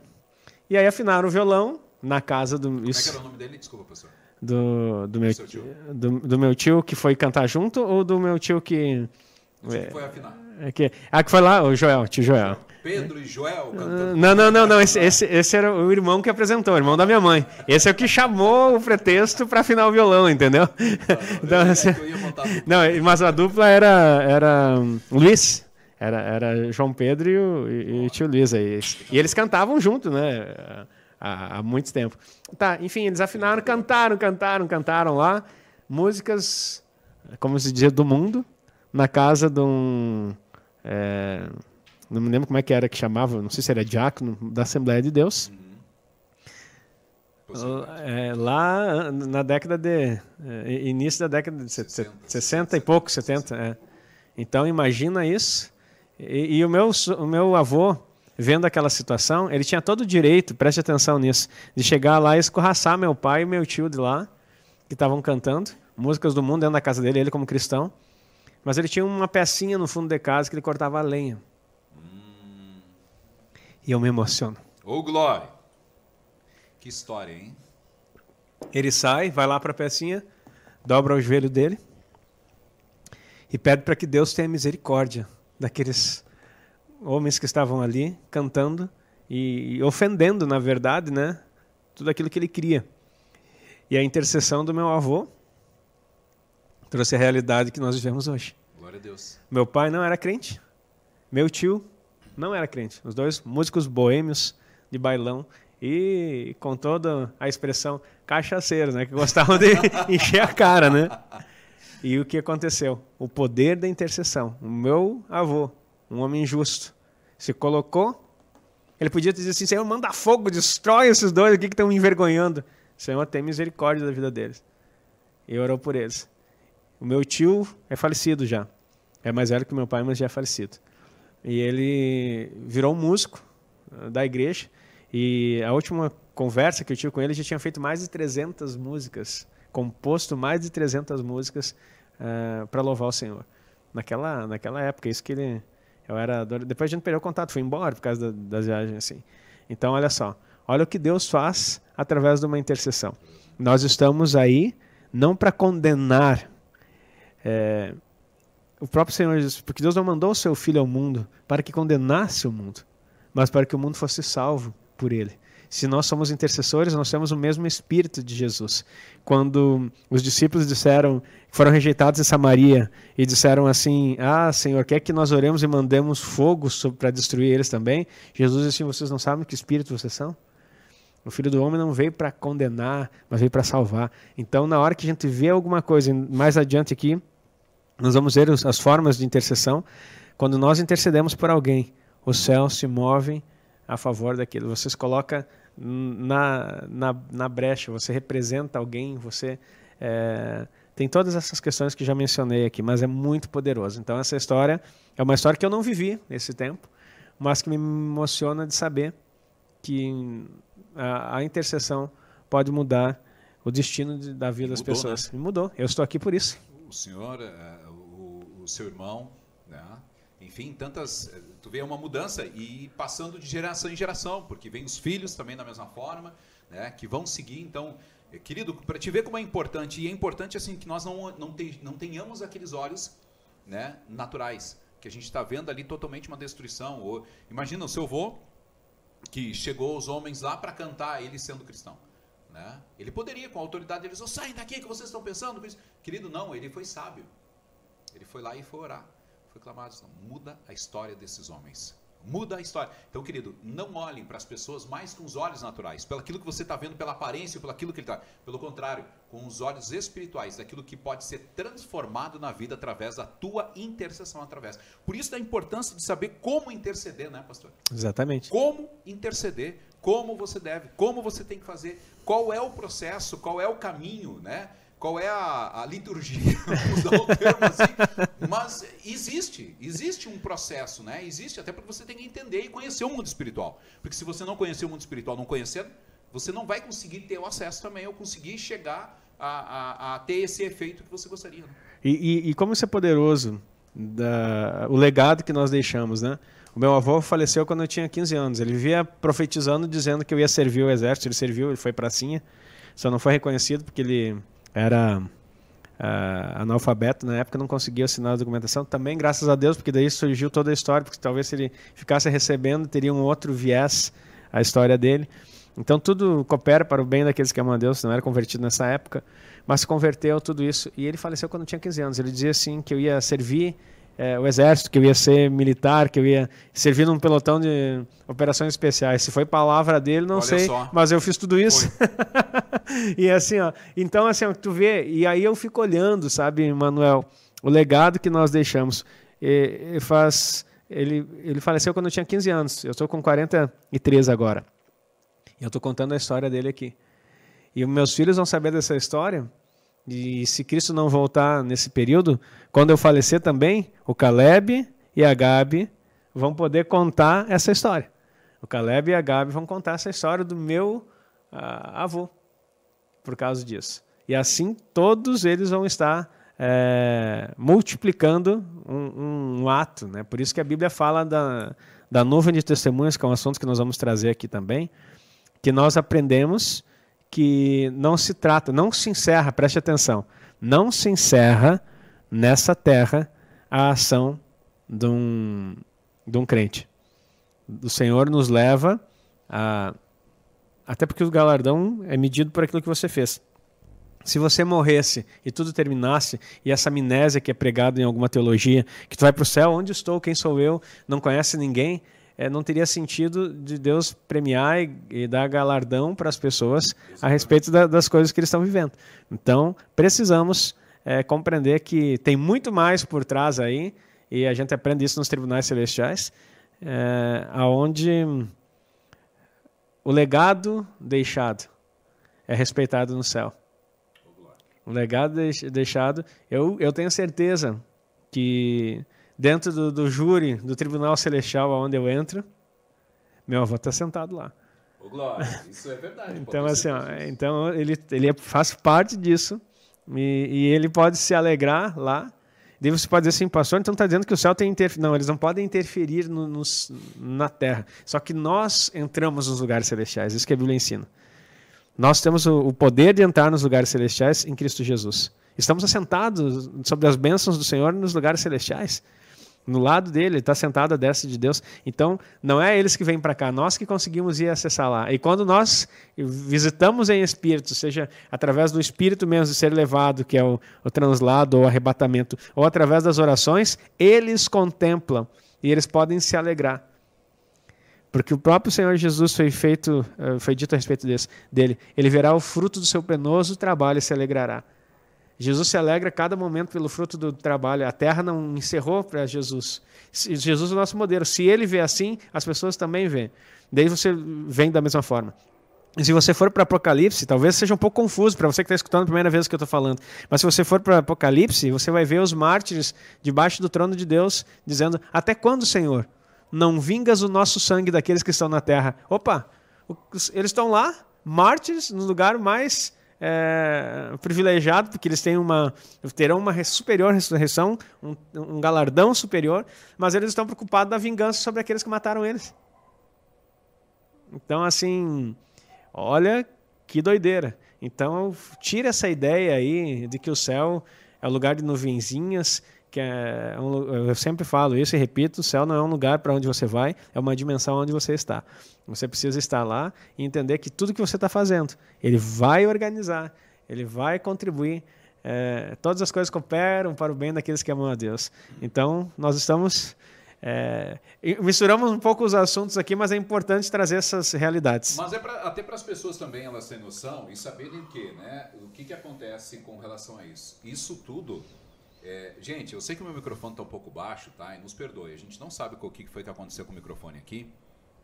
E aí afinaram o violão na casa do. Isso, Como é que era o nome dele? Desculpa, professor. Do, do, meu, tio. Do, do, meu tio que foi cantar junto ou do meu tio que. O tio que foi afinar. É que, ah, que foi lá, o Joel, tio Joel. Pedro e Joel cantando. Não, não, não, não. Esse, esse, esse, era o irmão que apresentou, o irmão da minha mãe. Esse é o que chamou o pretexto para afinar o violão, entendeu? [laughs] Então, assim, não, mas a dupla era, era Luiz. Era, era João Pedro e o, e, e tio Luiz aí. E eles cantavam junto, né? Há, há muito tempo. Tá, enfim, eles afinaram, cantaram, cantaram, cantaram lá. Músicas, como se dizia, do mundo, na casa de um. É, não me lembro como é que era que chamava, não sei se era diácono, da Assembleia de Deus. Uhum. É, lá na década de. É, início da década de 60, 60 e pouco, 70. É. Então imagina isso. E, e, o, meu, o meu avô, vendo aquela situação, ele tinha todo o direito, preste atenção nisso, de chegar lá e escorraçar meu pai e meu tio de lá, que estavam cantando músicas do mundo dentro da casa dele, ele como cristão. Mas ele tinha uma pecinha no fundo de casa que ele cortava a lenha. Hum. E eu me emociono. Ô, oh, Glória! Que história, hein? Ele sai, vai lá para a pecinha, dobra o joelho dele e pede para que Deus tenha misericórdia daqueles homens que estavam ali cantando e, ofendendo, na verdade, né, tudo aquilo que ele queria. E a intercessão do meu avô trouxe a realidade que nós vivemos hoje. Glória a Deus. Meu pai não era crente, meu tio não era crente. Os dois músicos boêmios de bailão e com toda a expressão cachaceiros, né, que gostavam de [laughs] encher a cara, né? E o que aconteceu? O poder da intercessão. O meu avô, um homem justo, se colocou. Ele podia dizer assim: Senhor, manda fogo, destrói esses dois aqui que estão me envergonhando. Senhor, tem misericórdia da vida deles. E orou por eles. O meu tio é falecido já. É mais velho que meu pai, mas já é falecido. E ele virou músico eh, da igreja. E a última conversa que eu tive com ele, já tinha feito mais de 300 músicas, composto mais de 300 músicas uh, eh, para louvar o Senhor. Naquela, naquela época, isso que ele. Eu era. Depois a gente perdeu o contato, foi embora por causa da, das viagens assim. Então, olha só. Olha o que Deus faz através de uma intercessão. Nós estamos aí não para condenar. É, o próprio Senhor diz, porque Deus não mandou o seu filho ao mundo para que condenasse o mundo, mas para que o mundo fosse salvo por ele. Se nós somos intercessores, nós temos o mesmo espírito de Jesus. Quando os discípulos disseram, foram rejeitados em Samaria e disseram assim: Ah, Senhor, quer que nós oremos e mandemos fogo para destruir eles também? Jesus disse: Vocês não sabem que espírito vocês são? O Filho do Homem não veio para condenar, mas veio para salvar. Então, na hora que a gente vê alguma coisa, mais adiante aqui, nós vamos ver as formas de intercessão. Quando nós intercedemos por alguém, os céus se movem a favor daquilo. Vocês colocam na, na, na brecha, você representa alguém, você é, tem todas essas questões que já mencionei aqui, mas é muito poderoso. Então essa história é uma história que eu não vivi nesse tempo, mas que me emociona de saber que a, a intercessão pode mudar o destino de, da vida das pessoas. Né? Mudou. Eu estou aqui por isso. O senhor, é, o, o seu irmão, enfim, tantas. eh, Tu vê uma mudança e passando de geração em geração, porque vem os filhos também da mesma forma, né, que vão seguir. Então, eh, querido, para te ver como é importante, e é importante assim que nós não, não, te- não tenhamos aqueles olhos né, naturais, que a gente está vendo ali totalmente uma destruição. Ou, imagina o seu avô, que chegou os homens lá para cantar, ele sendo cristão. Né? Ele poderia, com a autoridade deles, oh, saem daqui que vocês estão pensando. com isso." Querido, não, ele foi sábio. Ele foi lá e foi orar. Foi "Não, muda a história desses homens. Muda a história. Então, querido, não olhem para as pessoas mais com os olhos naturais, pelo aquilo que você está vendo, pela aparência, pelo aquilo que ele está. Pelo contrário, com os olhos espirituais, daquilo que pode ser transformado na vida através da tua intercessão através. Por isso da importância de saber como interceder, né, pastor? Exatamente. como interceder, como você deve, como você tem que fazer, qual é o processo, qual é o caminho, né? Qual é a, a liturgia, [laughs] termo assim, mas existe, existe um processo, né? Existe, até porque você tem que entender e conhecer o mundo espiritual. Porque se você não conhecer o mundo espiritual, não conhecer, você não vai conseguir ter o acesso também, ou conseguir chegar a, a- a ter esse efeito que você gostaria. né? E, e- e como isso é poderoso, da- o legado que nós deixamos, né? O meu avô faleceu quando eu tinha 15 anos. Ele vivia profetizando, dizendo que eu ia servir o exército. Ele serviu, ele foi pracinha. Só não foi reconhecido porque ele era ah, analfabeto na época, não conseguia assinar a documentação. Também, graças a Deus, porque daí surgiu toda a história, porque talvez se ele ficasse recebendo, teria um outro viés a história dele. Então tudo coopera para o bem daqueles que amam a Deus, não era convertido nessa época, mas se converteu tudo isso. E ele faleceu quando tinha 15 anos. Ele dizia assim que eu ia servir eh, o exército, que eu ia ser militar, que eu ia servir num pelotão de operações especiais. Se foi palavra dele, não Olha sei, só. mas eu fiz tudo isso. [laughs] e assim, ó, então assim, ó, tu vê, e aí eu fico olhando, sabe, Manuel, o legado que nós deixamos. E, e faz ele ele faleceu quando eu tinha 15 anos. Eu estou com 43 agora. E eu estou contando a história dele aqui. E meus filhos vão saber dessa história. E se Cristo não voltar nesse período, quando eu falecer também, o Caleb e a Gabi vão poder contar essa história. O Caleb e a Gabi vão contar essa história do meu ah, avô, por causa disso. E assim todos eles vão estar eh, multiplicando um, um ato. Né? Por isso que a Bíblia fala da, da nuvem de testemunhas, que é um assunto que nós vamos trazer aqui também que nós aprendemos que não se trata, não se encerra, preste atenção, não se encerra nessa terra a ação de um, de um crente. O Senhor nos leva a. Até porque o galardão é medido por aquilo que você fez. Se você morresse e tudo terminasse, e essa amnésia que é pregada em alguma teologia, que tu vai para o céu, onde estou, quem sou eu, não conhece ninguém, é, não teria sentido de Deus premiar e, e dar galardão para as pessoas a respeito da, das coisas que eles estão vivendo. Então, precisamos é, compreender que tem muito mais por trás aí, e a gente aprende isso nos tribunais celestiais, é, aonde o legado deixado é respeitado no céu. O legado deix- deixado, eu, eu tenho certeza que dentro do, do júri do Tribunal Celestial onde eu entro, meu avô está sentado lá. Ô, Glória, isso é verdade. Então, assim, ó, então ele, ele faz parte disso e, e ele pode se alegrar lá. Daí você pode dizer assim, pastor, então está dizendo que o céu tem interferência. Não, eles não podem interferir no- nos- na terra. Só que nós entramos nos lugares celestiais, isso que a Bíblia ensina. Nós temos o, o poder de entrar nos lugares celestiais em Cristo Jesus. Estamos assentados sobre as bênçãos do Senhor nos lugares celestiais. No lado dele, ele está sentado à destra de Deus. Então, não é eles que vêm para cá, nós que conseguimos ir acessar lá. E quando nós visitamos em espírito, seja através do espírito mesmo de ser levado, que é o, o translado ou arrebatamento, ou através das orações, eles contemplam e eles podem se alegrar. Porque o próprio Senhor Jesus foi feito, eh, foi dito a respeito desse, dele. Ele verá o fruto do seu penoso trabalho e se alegrará. Jesus se alegra a cada momento pelo fruto do trabalho. A terra não encerrou para Jesus. Jesus é o nosso modelo. Se ele vê assim, as pessoas também veem. Daí você vem da mesma forma. Se você for para Apocalipse, talvez seja um pouco confuso para você que está escutando a primeira vez que eu estou falando. Mas se você for para Apocalipse, você vai ver os mártires debaixo do trono de Deus dizendo: Até quando, Senhor? Não vingas o nosso sangue daqueles que estão na terra. Opa, eles estão lá, mártires, no lugar mais é, privilegiado, porque eles têm uma, terão uma superior ressurreição, um, um galardão superior, mas eles estão preocupados na vingança sobre aqueles que mataram eles. Então, assim, olha que doideira. Então, tira essa ideia aí de que o céu é o lugar de nuvenzinhas, que é um eu sempre falo isso e repito, o céu não é um lugar para onde você vai, é uma dimensão onde você está. Você precisa estar lá e entender que tudo que você está fazendo, ele vai organizar, ele vai contribuir. é, todas as coisas cooperam para o bem daqueles que amam a Deus. Então, nós estamos é, misturamos um pouco os assuntos aqui, mas é importante trazer essas realidades. Mas é pra, até para as pessoas também elas terem noção e saberem que, né, o que, que acontece com relação a isso. Isso tudo. É, gente, eu sei que o meu microfone está um pouco baixo, tá? E nos perdoe. A gente não sabe o que foi que aconteceu com o microfone aqui,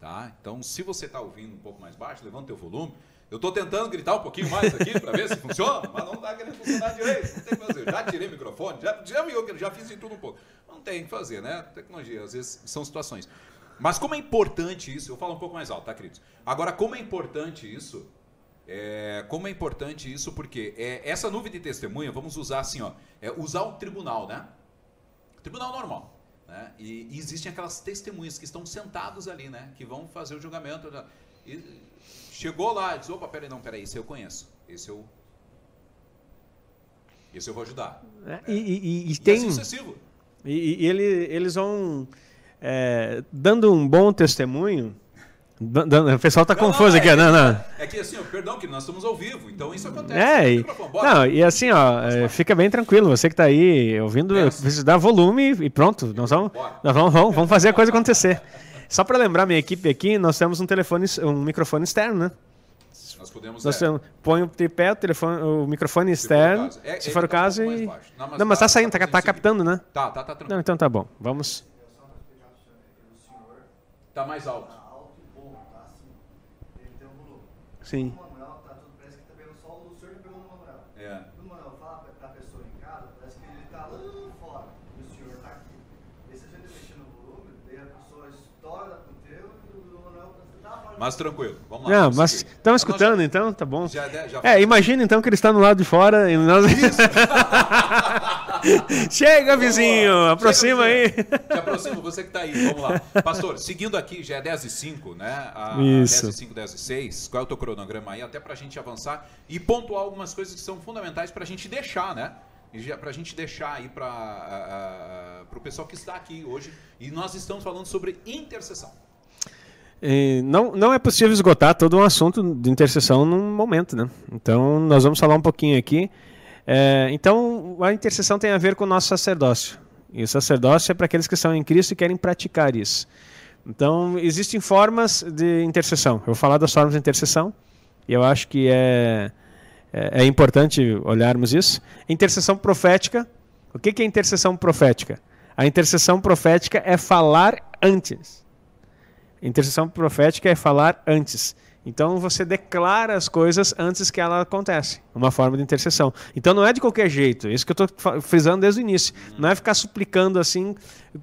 tá? Então, se você está ouvindo um pouco mais baixo, levanta o volume. Eu estou tentando gritar um pouquinho mais aqui para ver se [laughs] funciona, mas não está querendo funcionar direito. Não tem o que fazer. Já tirei o microfone, já, já eu já fiz de tudo um pouco. Não tem o que fazer, né? Tecnologia, às vezes são situações. Mas como é importante isso, eu falo um pouco mais alto, tá, queridos? Agora, como é importante isso, é, como é importante isso, porque é, essa nuvem de testemunha, vamos usar assim, ó, é usar o tribunal, né? Tribunal normal. Né? E, e existem aquelas testemunhas que estão sentados ali, né? Que vão fazer o julgamento. né? E chegou lá, diz, opa, peraí, não, peraí, esse eu conheço. Esse eu. Esse eu vou ajudar. né? E, e- e- E tem, assim sucessivo. e, ele, eles vão é, dando um bom testemunho. O pessoal está Não, não, confuso é, aqui, não, não. É que assim, ó, perdão, que nós estamos ao vivo, então isso acontece. É, e, não, e assim, ó, é, fica bem tranquilo, você que está aí ouvindo, Pensa. precisa dar volume e pronto, nós vamos, nós vamos, vamos, vamos fazer a coisa acontecer. Só para lembrar minha equipe aqui, nós temos um telefone, um microfone externo, né? Nós podemos. Nós é, temos, põe o tripé, o, telefone, o microfone Se for o externo, caso. É, se for o tá caso, e... Não, mas Não, mas tá- tá saindo, tá tá, tá captando, né? Tá, tá, tá tranquilo. Não, então tá bom, vamos... Tá mais alto. alto e bom, tá assim. Ele tem um volume. Sim. O Manuel tá tudo, parece que tá pegando só o senhor tá pegando o. É. Quando o Manuel fala pra, pra pessoa em casa, parece que ele tá lá fora e o senhor tá aqui. E se a gente mexer no volume, daí a pessoa estoura pro teu e o Manuel tá fora. Mas tranquilo, vamos lá. Não, mas estão escutando, então tá bom. Já, já, já É, imagina então que ele está no lado de fora e nós... [laughs] [laughs] Chega, vizinho, aproxima Chega, aí. Te aproxima, você que está aí. Vamos lá. Pastor, seguindo aqui, já é 10 e 5, né? A, Isso. 10 e 5, 10 e 6. Qual é o teu cronograma aí? Até para a gente avançar e pontuar algumas coisas que são fundamentais para a gente deixar, né? Para a gente deixar aí para o pessoal que está aqui hoje. E nós estamos falando sobre intercessão. E não, não é possível esgotar todo um assunto de intercessão num momento, né? Então, nós vamos falar um pouquinho aqui. É, então, a intercessão tem a ver com o nosso sacerdócio. E o sacerdócio é para aqueles que estão em Cristo e querem praticar isso. Então, existem formas de intercessão. Eu vou falar das formas de intercessão. E eu acho que é, é, é importante olharmos isso. Intercessão profética. O que que é intercessão profética? A intercessão profética é falar antes. Intercessão profética é falar antes. Então você declara as coisas antes que elas acontecem. Uma forma de intercessão. Então não é de qualquer jeito. Isso que eu estou frisando desde o início. Não é ficar suplicando assim,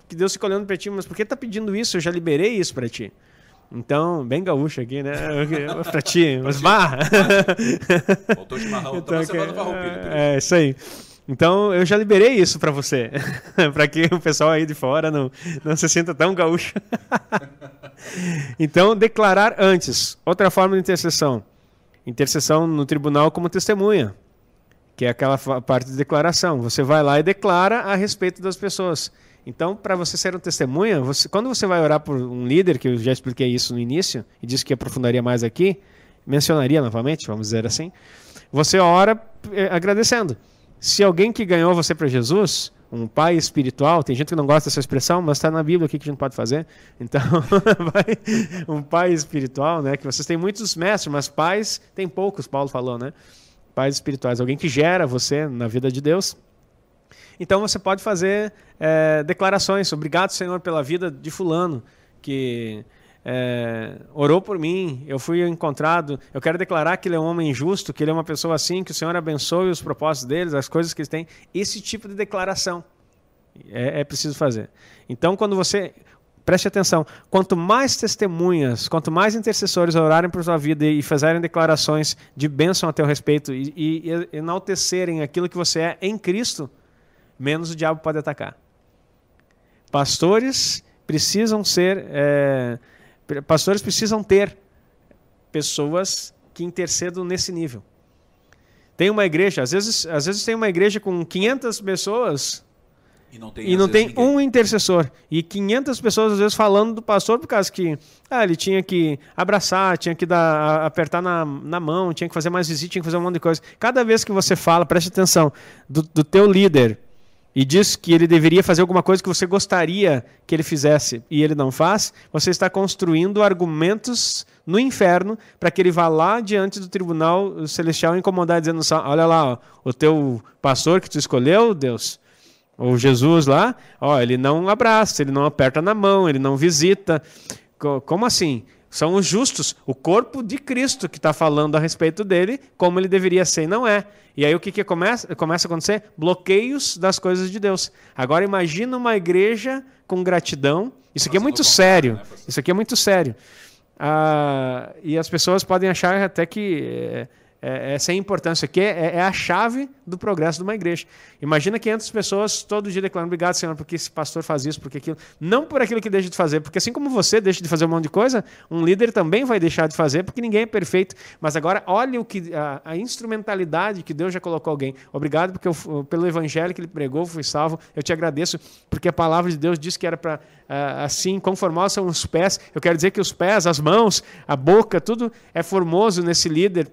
que Deus fica olhando para ti, mas por que está pedindo isso? Eu já liberei isso para ti. Então, bem gaúcho aqui, né? [laughs] para ti, mas barra. Faltou chimarrão. Então, farroupilha, querido. é, isso aí. Então, eu já liberei isso para você. [laughs] para que o pessoal aí de fora não, não se sinta tão gaúcho. [laughs] então, declarar antes. Outra forma de intercessão. Intercessão no tribunal como testemunha. Que é aquela parte de declaração. Você vai lá e declara a respeito das pessoas. Então, para você ser um testemunha, você- quando você vai orar por um líder, que eu já expliquei isso no início, e disse que aprofundaria mais aqui, mencionaria novamente, vamos dizer assim, você ora eh, agradecendo. Se alguém que ganhou você para Jesus, um pai espiritual, tem gente que não gosta dessa expressão, mas está na Bíblia o que a gente pode fazer. Então, [laughs] um pai espiritual, né? Que vocês têm muitos mestres, mas pais tem poucos, Paulo falou, né? Pais espirituais, alguém que gera você na vida de Deus. Então você pode fazer eh, declarações. Obrigado, Senhor, pela vida de fulano que eh, orou por mim. Eu fui encontrado. Eu quero declarar que ele é um homem justo, que ele é uma pessoa assim, que o Senhor abençoe os propósitos deles, as coisas que eles têm. Esse tipo de declaração é, é preciso fazer. Então, quando você preste atenção, quanto mais testemunhas, quanto mais intercessores orarem por sua vida e fizerem declarações de bênção a teu respeito e, e, e enaltecerem aquilo que você é em Cristo, menos o diabo pode atacar. Pastores precisam ser, é, pastores precisam ter pessoas que intercedam nesse nível. Tem uma igreja, às vezes, às vezes tem uma igreja com 500 pessoas E não tem, e não tem um intercessor. E 500 pessoas, às vezes, falando do pastor por causa que ah, ele tinha que abraçar, tinha que dar, apertar na, na mão, tinha que fazer mais visita, tinha que fazer um monte de coisa. Cada vez que você fala, preste atenção, do, do teu líder e diz que ele deveria fazer alguma coisa que você gostaria que ele fizesse e ele não faz, você está construindo argumentos no inferno para que ele vá lá diante do tribunal celestial incomodar, dizendo: olha lá, ó, o teu pastor que tu escolheu, Deus, ou Jesus lá, ó, ele não abraça, ele não aperta na mão, ele não visita. Co- Como assim? São os justos, o corpo de Cristo que está falando a respeito dele, como ele deveria ser e não é. E aí o que, que começa, começa a acontecer? Bloqueios das coisas de Deus. Agora imagina uma igreja com gratidão. Isso aqui é muito sério. né? Isso aqui é muito sério. Ah, e as pessoas podem achar até que é, é, é sem importância. Aqui é, é a chave do progresso de uma igreja. Imagina 500 pessoas todo dia declarando: Obrigado, Senhor, porque esse pastor faz isso, porque aquilo. Não por aquilo que deixa de fazer, porque assim como você deixa de fazer um monte de coisa, um líder também vai deixar de fazer, porque ninguém é perfeito. Mas agora, olha o que a, a instrumentalidade que Deus já colocou alguém. Obrigado porque eu, pelo evangelho que ele pregou, fui salvo. Eu te agradeço, porque a palavra de Deus diz que era para assim, formosos são os pés. Eu quero dizer que os pés, as mãos, a boca, tudo é formoso nesse líder.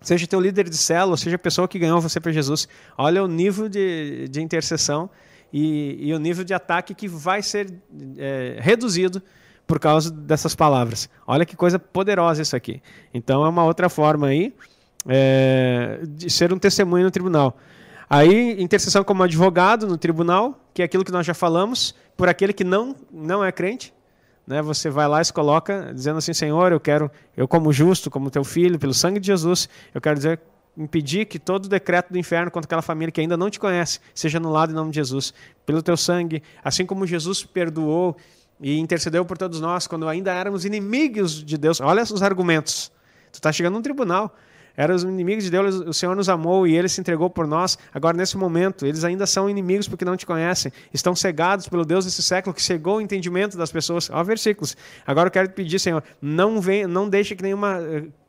Seja teu líder de célula, seja a pessoa que ganhou você para Jesus. Olha o nível de, de intercessão e, e o nível de ataque que vai ser é, reduzido por causa dessas palavras. Olha que coisa poderosa isso aqui. Então é uma outra forma aí é, de ser um testemunho no tribunal. Aí, intercessão como advogado no tribunal, que é aquilo que nós já falamos, por aquele que não, não é crente. Né? Você vai lá e se coloca dizendo assim, Senhor, eu quero, eu como justo, como teu filho, pelo sangue de Jesus, eu quero dizer, impedir que todo decreto do inferno contra aquela família que ainda não te conhece seja anulado em nome de Jesus. Pelo teu sangue, assim como Jesus perdoou e intercedeu por todos nós quando ainda éramos inimigos de Deus. Olha os argumentos. Tu está chegando num tribunal. Éramos inimigos de Deus, o Senhor nos amou e Ele se entregou por nós. Agora, nesse momento, eles ainda são inimigos porque não te conhecem. Estão cegados pelo Deus desse século que cegou o entendimento das pessoas. Ó, versículos. Agora eu quero te pedir, Senhor, não, vem, não deixe que nenhuma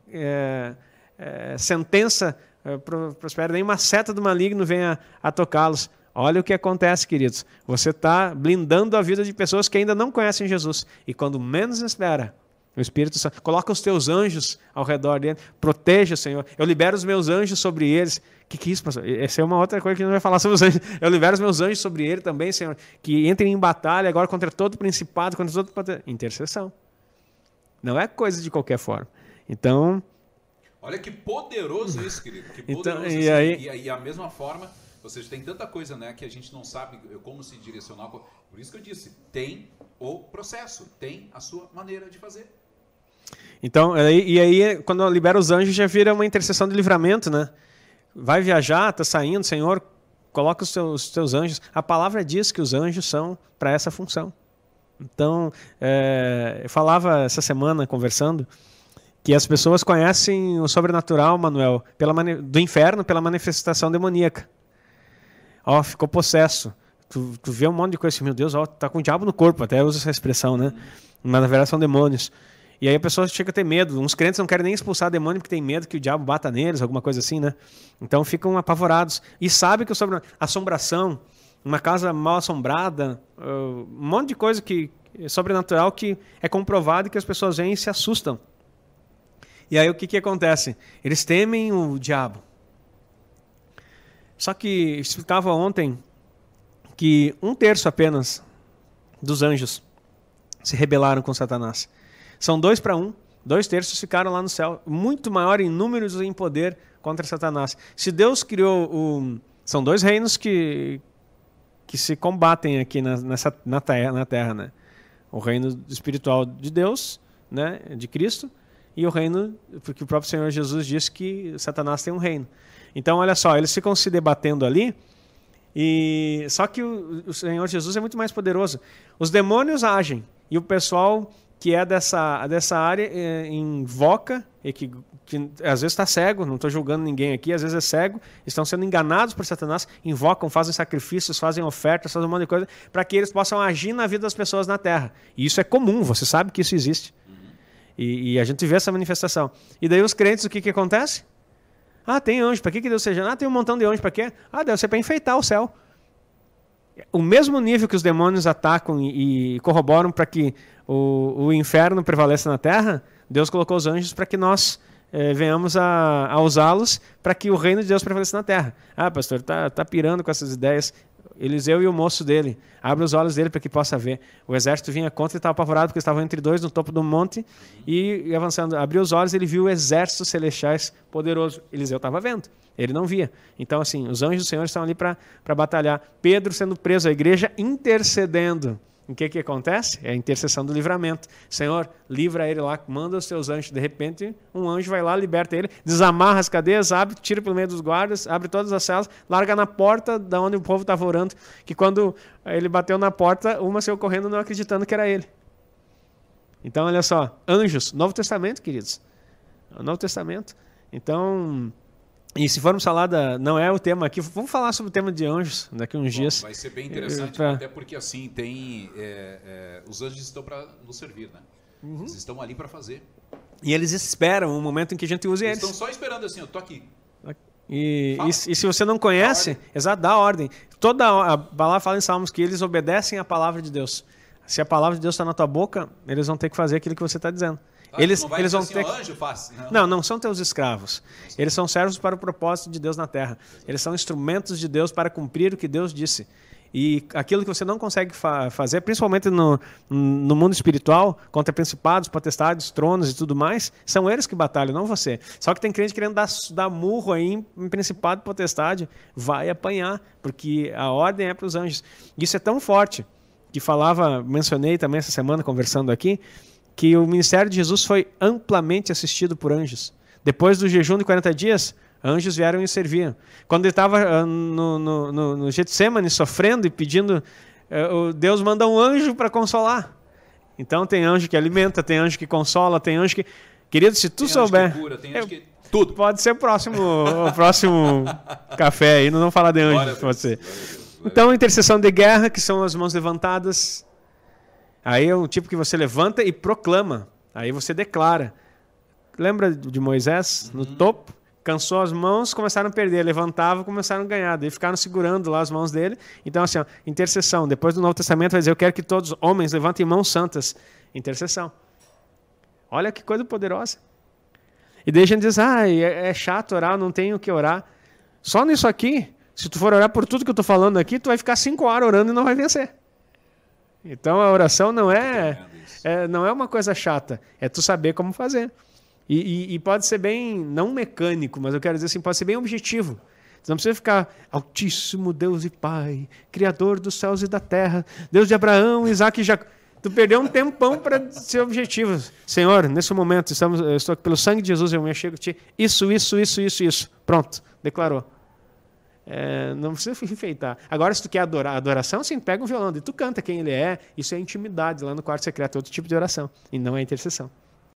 é, é, sentença é, prospere, nenhuma seta do maligno venha a tocá-los. Olha o que acontece, queridos. Você está blindando a vida de pessoas que ainda não conhecem Jesus. E quando menos espera, o Espírito Santo coloca os teus anjos ao redor dele, proteja, Senhor. Eu libero os meus anjos sobre eles. O que, que é isso, pastor? Essa é uma outra coisa que não vai falar sobre os anjos. Eu libero os meus anjos sobre ele também, Senhor, que entrem em batalha agora contra todo principado, contra todo intercessão. Não é coisa de qualquer forma. Então, Olha que poderoso isso, querido. Que Então, poderoso e isso. aí- E, e a mesma forma, ou seja, tem tanta coisa né, que a gente não sabe como se direcionar. Por isso que eu disse, tem o processo, tem a sua maneira de fazer. Então, e aí, quando libera os anjos, já vira uma intercessão de livramento, né? Vai viajar, tá saindo, Senhor, coloca os teus, os teus anjos. A palavra diz que os anjos são para essa função. Então, é, eu falava essa semana, conversando, que as pessoas conhecem o sobrenatural, Manuel, pela do inferno pela manifestação demoníaca. Ó, ficou possesso. Tu, tu vê um monte de coisa assim, meu Deus, ó, tá com o diabo no corpo, até usa essa expressão, né? Mas na verdade são demônios. E aí a pessoa chega a ter medo. Uns crentes não querem nem expulsar demônio porque tem medo que o diabo bata neles, alguma coisa assim, né? Então ficam apavorados. E sabe que o sobre... assombração, uma casa mal assombrada, uh, um monte de coisa que é sobrenatural que é comprovado que as pessoas vêm e se assustam. E aí o que, que acontece? Eles temem o diabo. Só que explicava ontem que um terço apenas dos anjos se rebelaram com Satanás. São dois para um. Dois terços ficaram lá no céu, muito maior em números e em poder contra Satanás. Se Deus criou o. São dois reinos que, que se combatem aqui na, nessa, na, terra, na terra, né? O reino espiritual de Deus, né? de Cristo, e o reino, porque o próprio Senhor Jesus disse que Satanás tem um reino. Então, olha só, eles ficam se debatendo ali, e só que o, o Senhor Jesus é muito mais poderoso. Os demônios agem, e o pessoal que é dessa, dessa área eh, invoca, e que, que às vezes está cego, não estou julgando ninguém aqui, às vezes é cego, estão sendo enganados por Satanás, invocam, fazem sacrifícios, fazem ofertas, fazem um monte de coisa, para que eles possam agir na vida das pessoas na Terra. E isso é comum, você sabe que isso existe. E, e a gente vê essa manifestação. E daí os crentes, o que, que acontece? Ah, tem anjo, para que, que Deus seja? Ah, tem um montão de anjos, para quê? Ah, deve ser para enfeitar o céu o mesmo nível que os demônios atacam e, e corroboram para que o, o, inferno prevaleça na terra, Deus colocou os anjos para que nós eh, venhamos a, a usá-los para que o reino de Deus prevaleça na terra. Ah, pastor, tá, tá pirando com essas ideias. Eliseu e o moço dele. Abre os olhos dele para que possa ver. O exército vinha contra e estava apavorado porque estavam entre dois no topo do monte e, avançando. Abriu os olhos ele viu o exército celestiais poderoso. Eliseu estava vendo. Ele não via. Então, assim, os anjos do Senhor estão ali para batalhar. Pedro sendo preso, a igreja intercedendo. O que, que acontece? É a intercessão do livramento. Senhor, livra ele lá, manda os seus anjos. De repente, um anjo vai lá, liberta ele, desamarra as cadeias, abre, tira pelo meio dos guardas, abre todas as celas, larga na porta da onde o povo estava orando. Que quando ele bateu na porta, uma saiu correndo não acreditando que era ele. Então, olha só, anjos, Novo Testamento, queridos. Novo Testamento. Então, e se formos falar da. Não é o tema aqui, vamos falar sobre o tema de anjos daqui a uns Bom, dias. Vai ser bem interessante, pra... até porque assim, tem. É, é, os anjos estão para nos servir, né? Uhum. Eles estão ali para fazer. E eles esperam o momento em que a gente use eles. Eles estão só esperando assim, eu tô aqui. E, e, e, se você não conhece, exato, dá ordem. Toda a palavra fala em Salmos que eles obedecem à palavra de Deus. Se a palavra de Deus está na tua boca, eles vão ter que fazer aquilo que você está dizendo. Eles, eles vão assim, ter. Não. não, não são teus escravos. Eles são servos para o propósito de Deus na terra. Eles são instrumentos de Deus para cumprir o que Deus disse. E aquilo que você não consegue fa fazer, principalmente no, no mundo espiritual, contra principados, potestades, tronos e tudo mais, são eles que batalham, não você. Só que tem crente querendo dar, dar murro aí em, em principado, potestade, vai apanhar, porque a ordem é para os anjos. Isso é tão forte que falava, mencionei também essa semana conversando aqui, que o ministério de Jesus foi amplamente assistido por anjos. Depois do jejum de 40 dias, anjos vieram e serviam. Quando ele estava ah, no, no, no, no Getsemane sofrendo e pedindo, eh, Deus manda um anjo para consolar. Então tem anjo que alimenta, tem anjo que consola, tem anjo que. Querido, se tu tem souber. Que cura, tem anjo que... Tudo. Pode ser o próximo, o próximo [laughs] café aí, não vamos falar de anjo, pode ser. Então, intercessão de guerra, que são as mãos levantadas, Aí é um tipo que você levanta e proclama. Aí você declara. Lembra de Moisés no uhum. topo? Cansou as mãos, começaram a perder. Levantava, começaram a ganhar. Daí ficaram segurando lá as mãos dele. Então, assim, ó, intercessão. Depois do Novo Testamento vai dizer: Eu quero que todos os homens levantem mãos santas. Intercessão. Olha que coisa poderosa. E daí a gente diz: Ah, é, é chato orar, não tenho o que orar. Só nisso aqui, se tu for orar por tudo que eu estou falando aqui, tu vai ficar cinco horas orando e não vai vencer. Então a oração não é, é, não é uma coisa chata, é tu saber como fazer. E, e, e, pode ser bem, não mecânico, mas eu quero dizer assim, pode ser bem objetivo. Você não precisa ficar Altíssimo Deus e Pai, Criador dos céus e da terra, Deus de Abraão, Isaac e Jacó. Tu perdeu um tempão para ser objetivo. Senhor, nesse momento, estamos, eu estou aqui pelo sangue de Jesus, eu me chego a ti. Isso, isso, isso, isso, isso. Pronto, declarou. É, não precisa [laughs] enfeitar. Agora, se tu quer adorar, adoração, sim, pega um violão e tu canta quem ele é. Isso é intimidade lá no quarto secreto, é outro tipo de oração. E não é intercessão.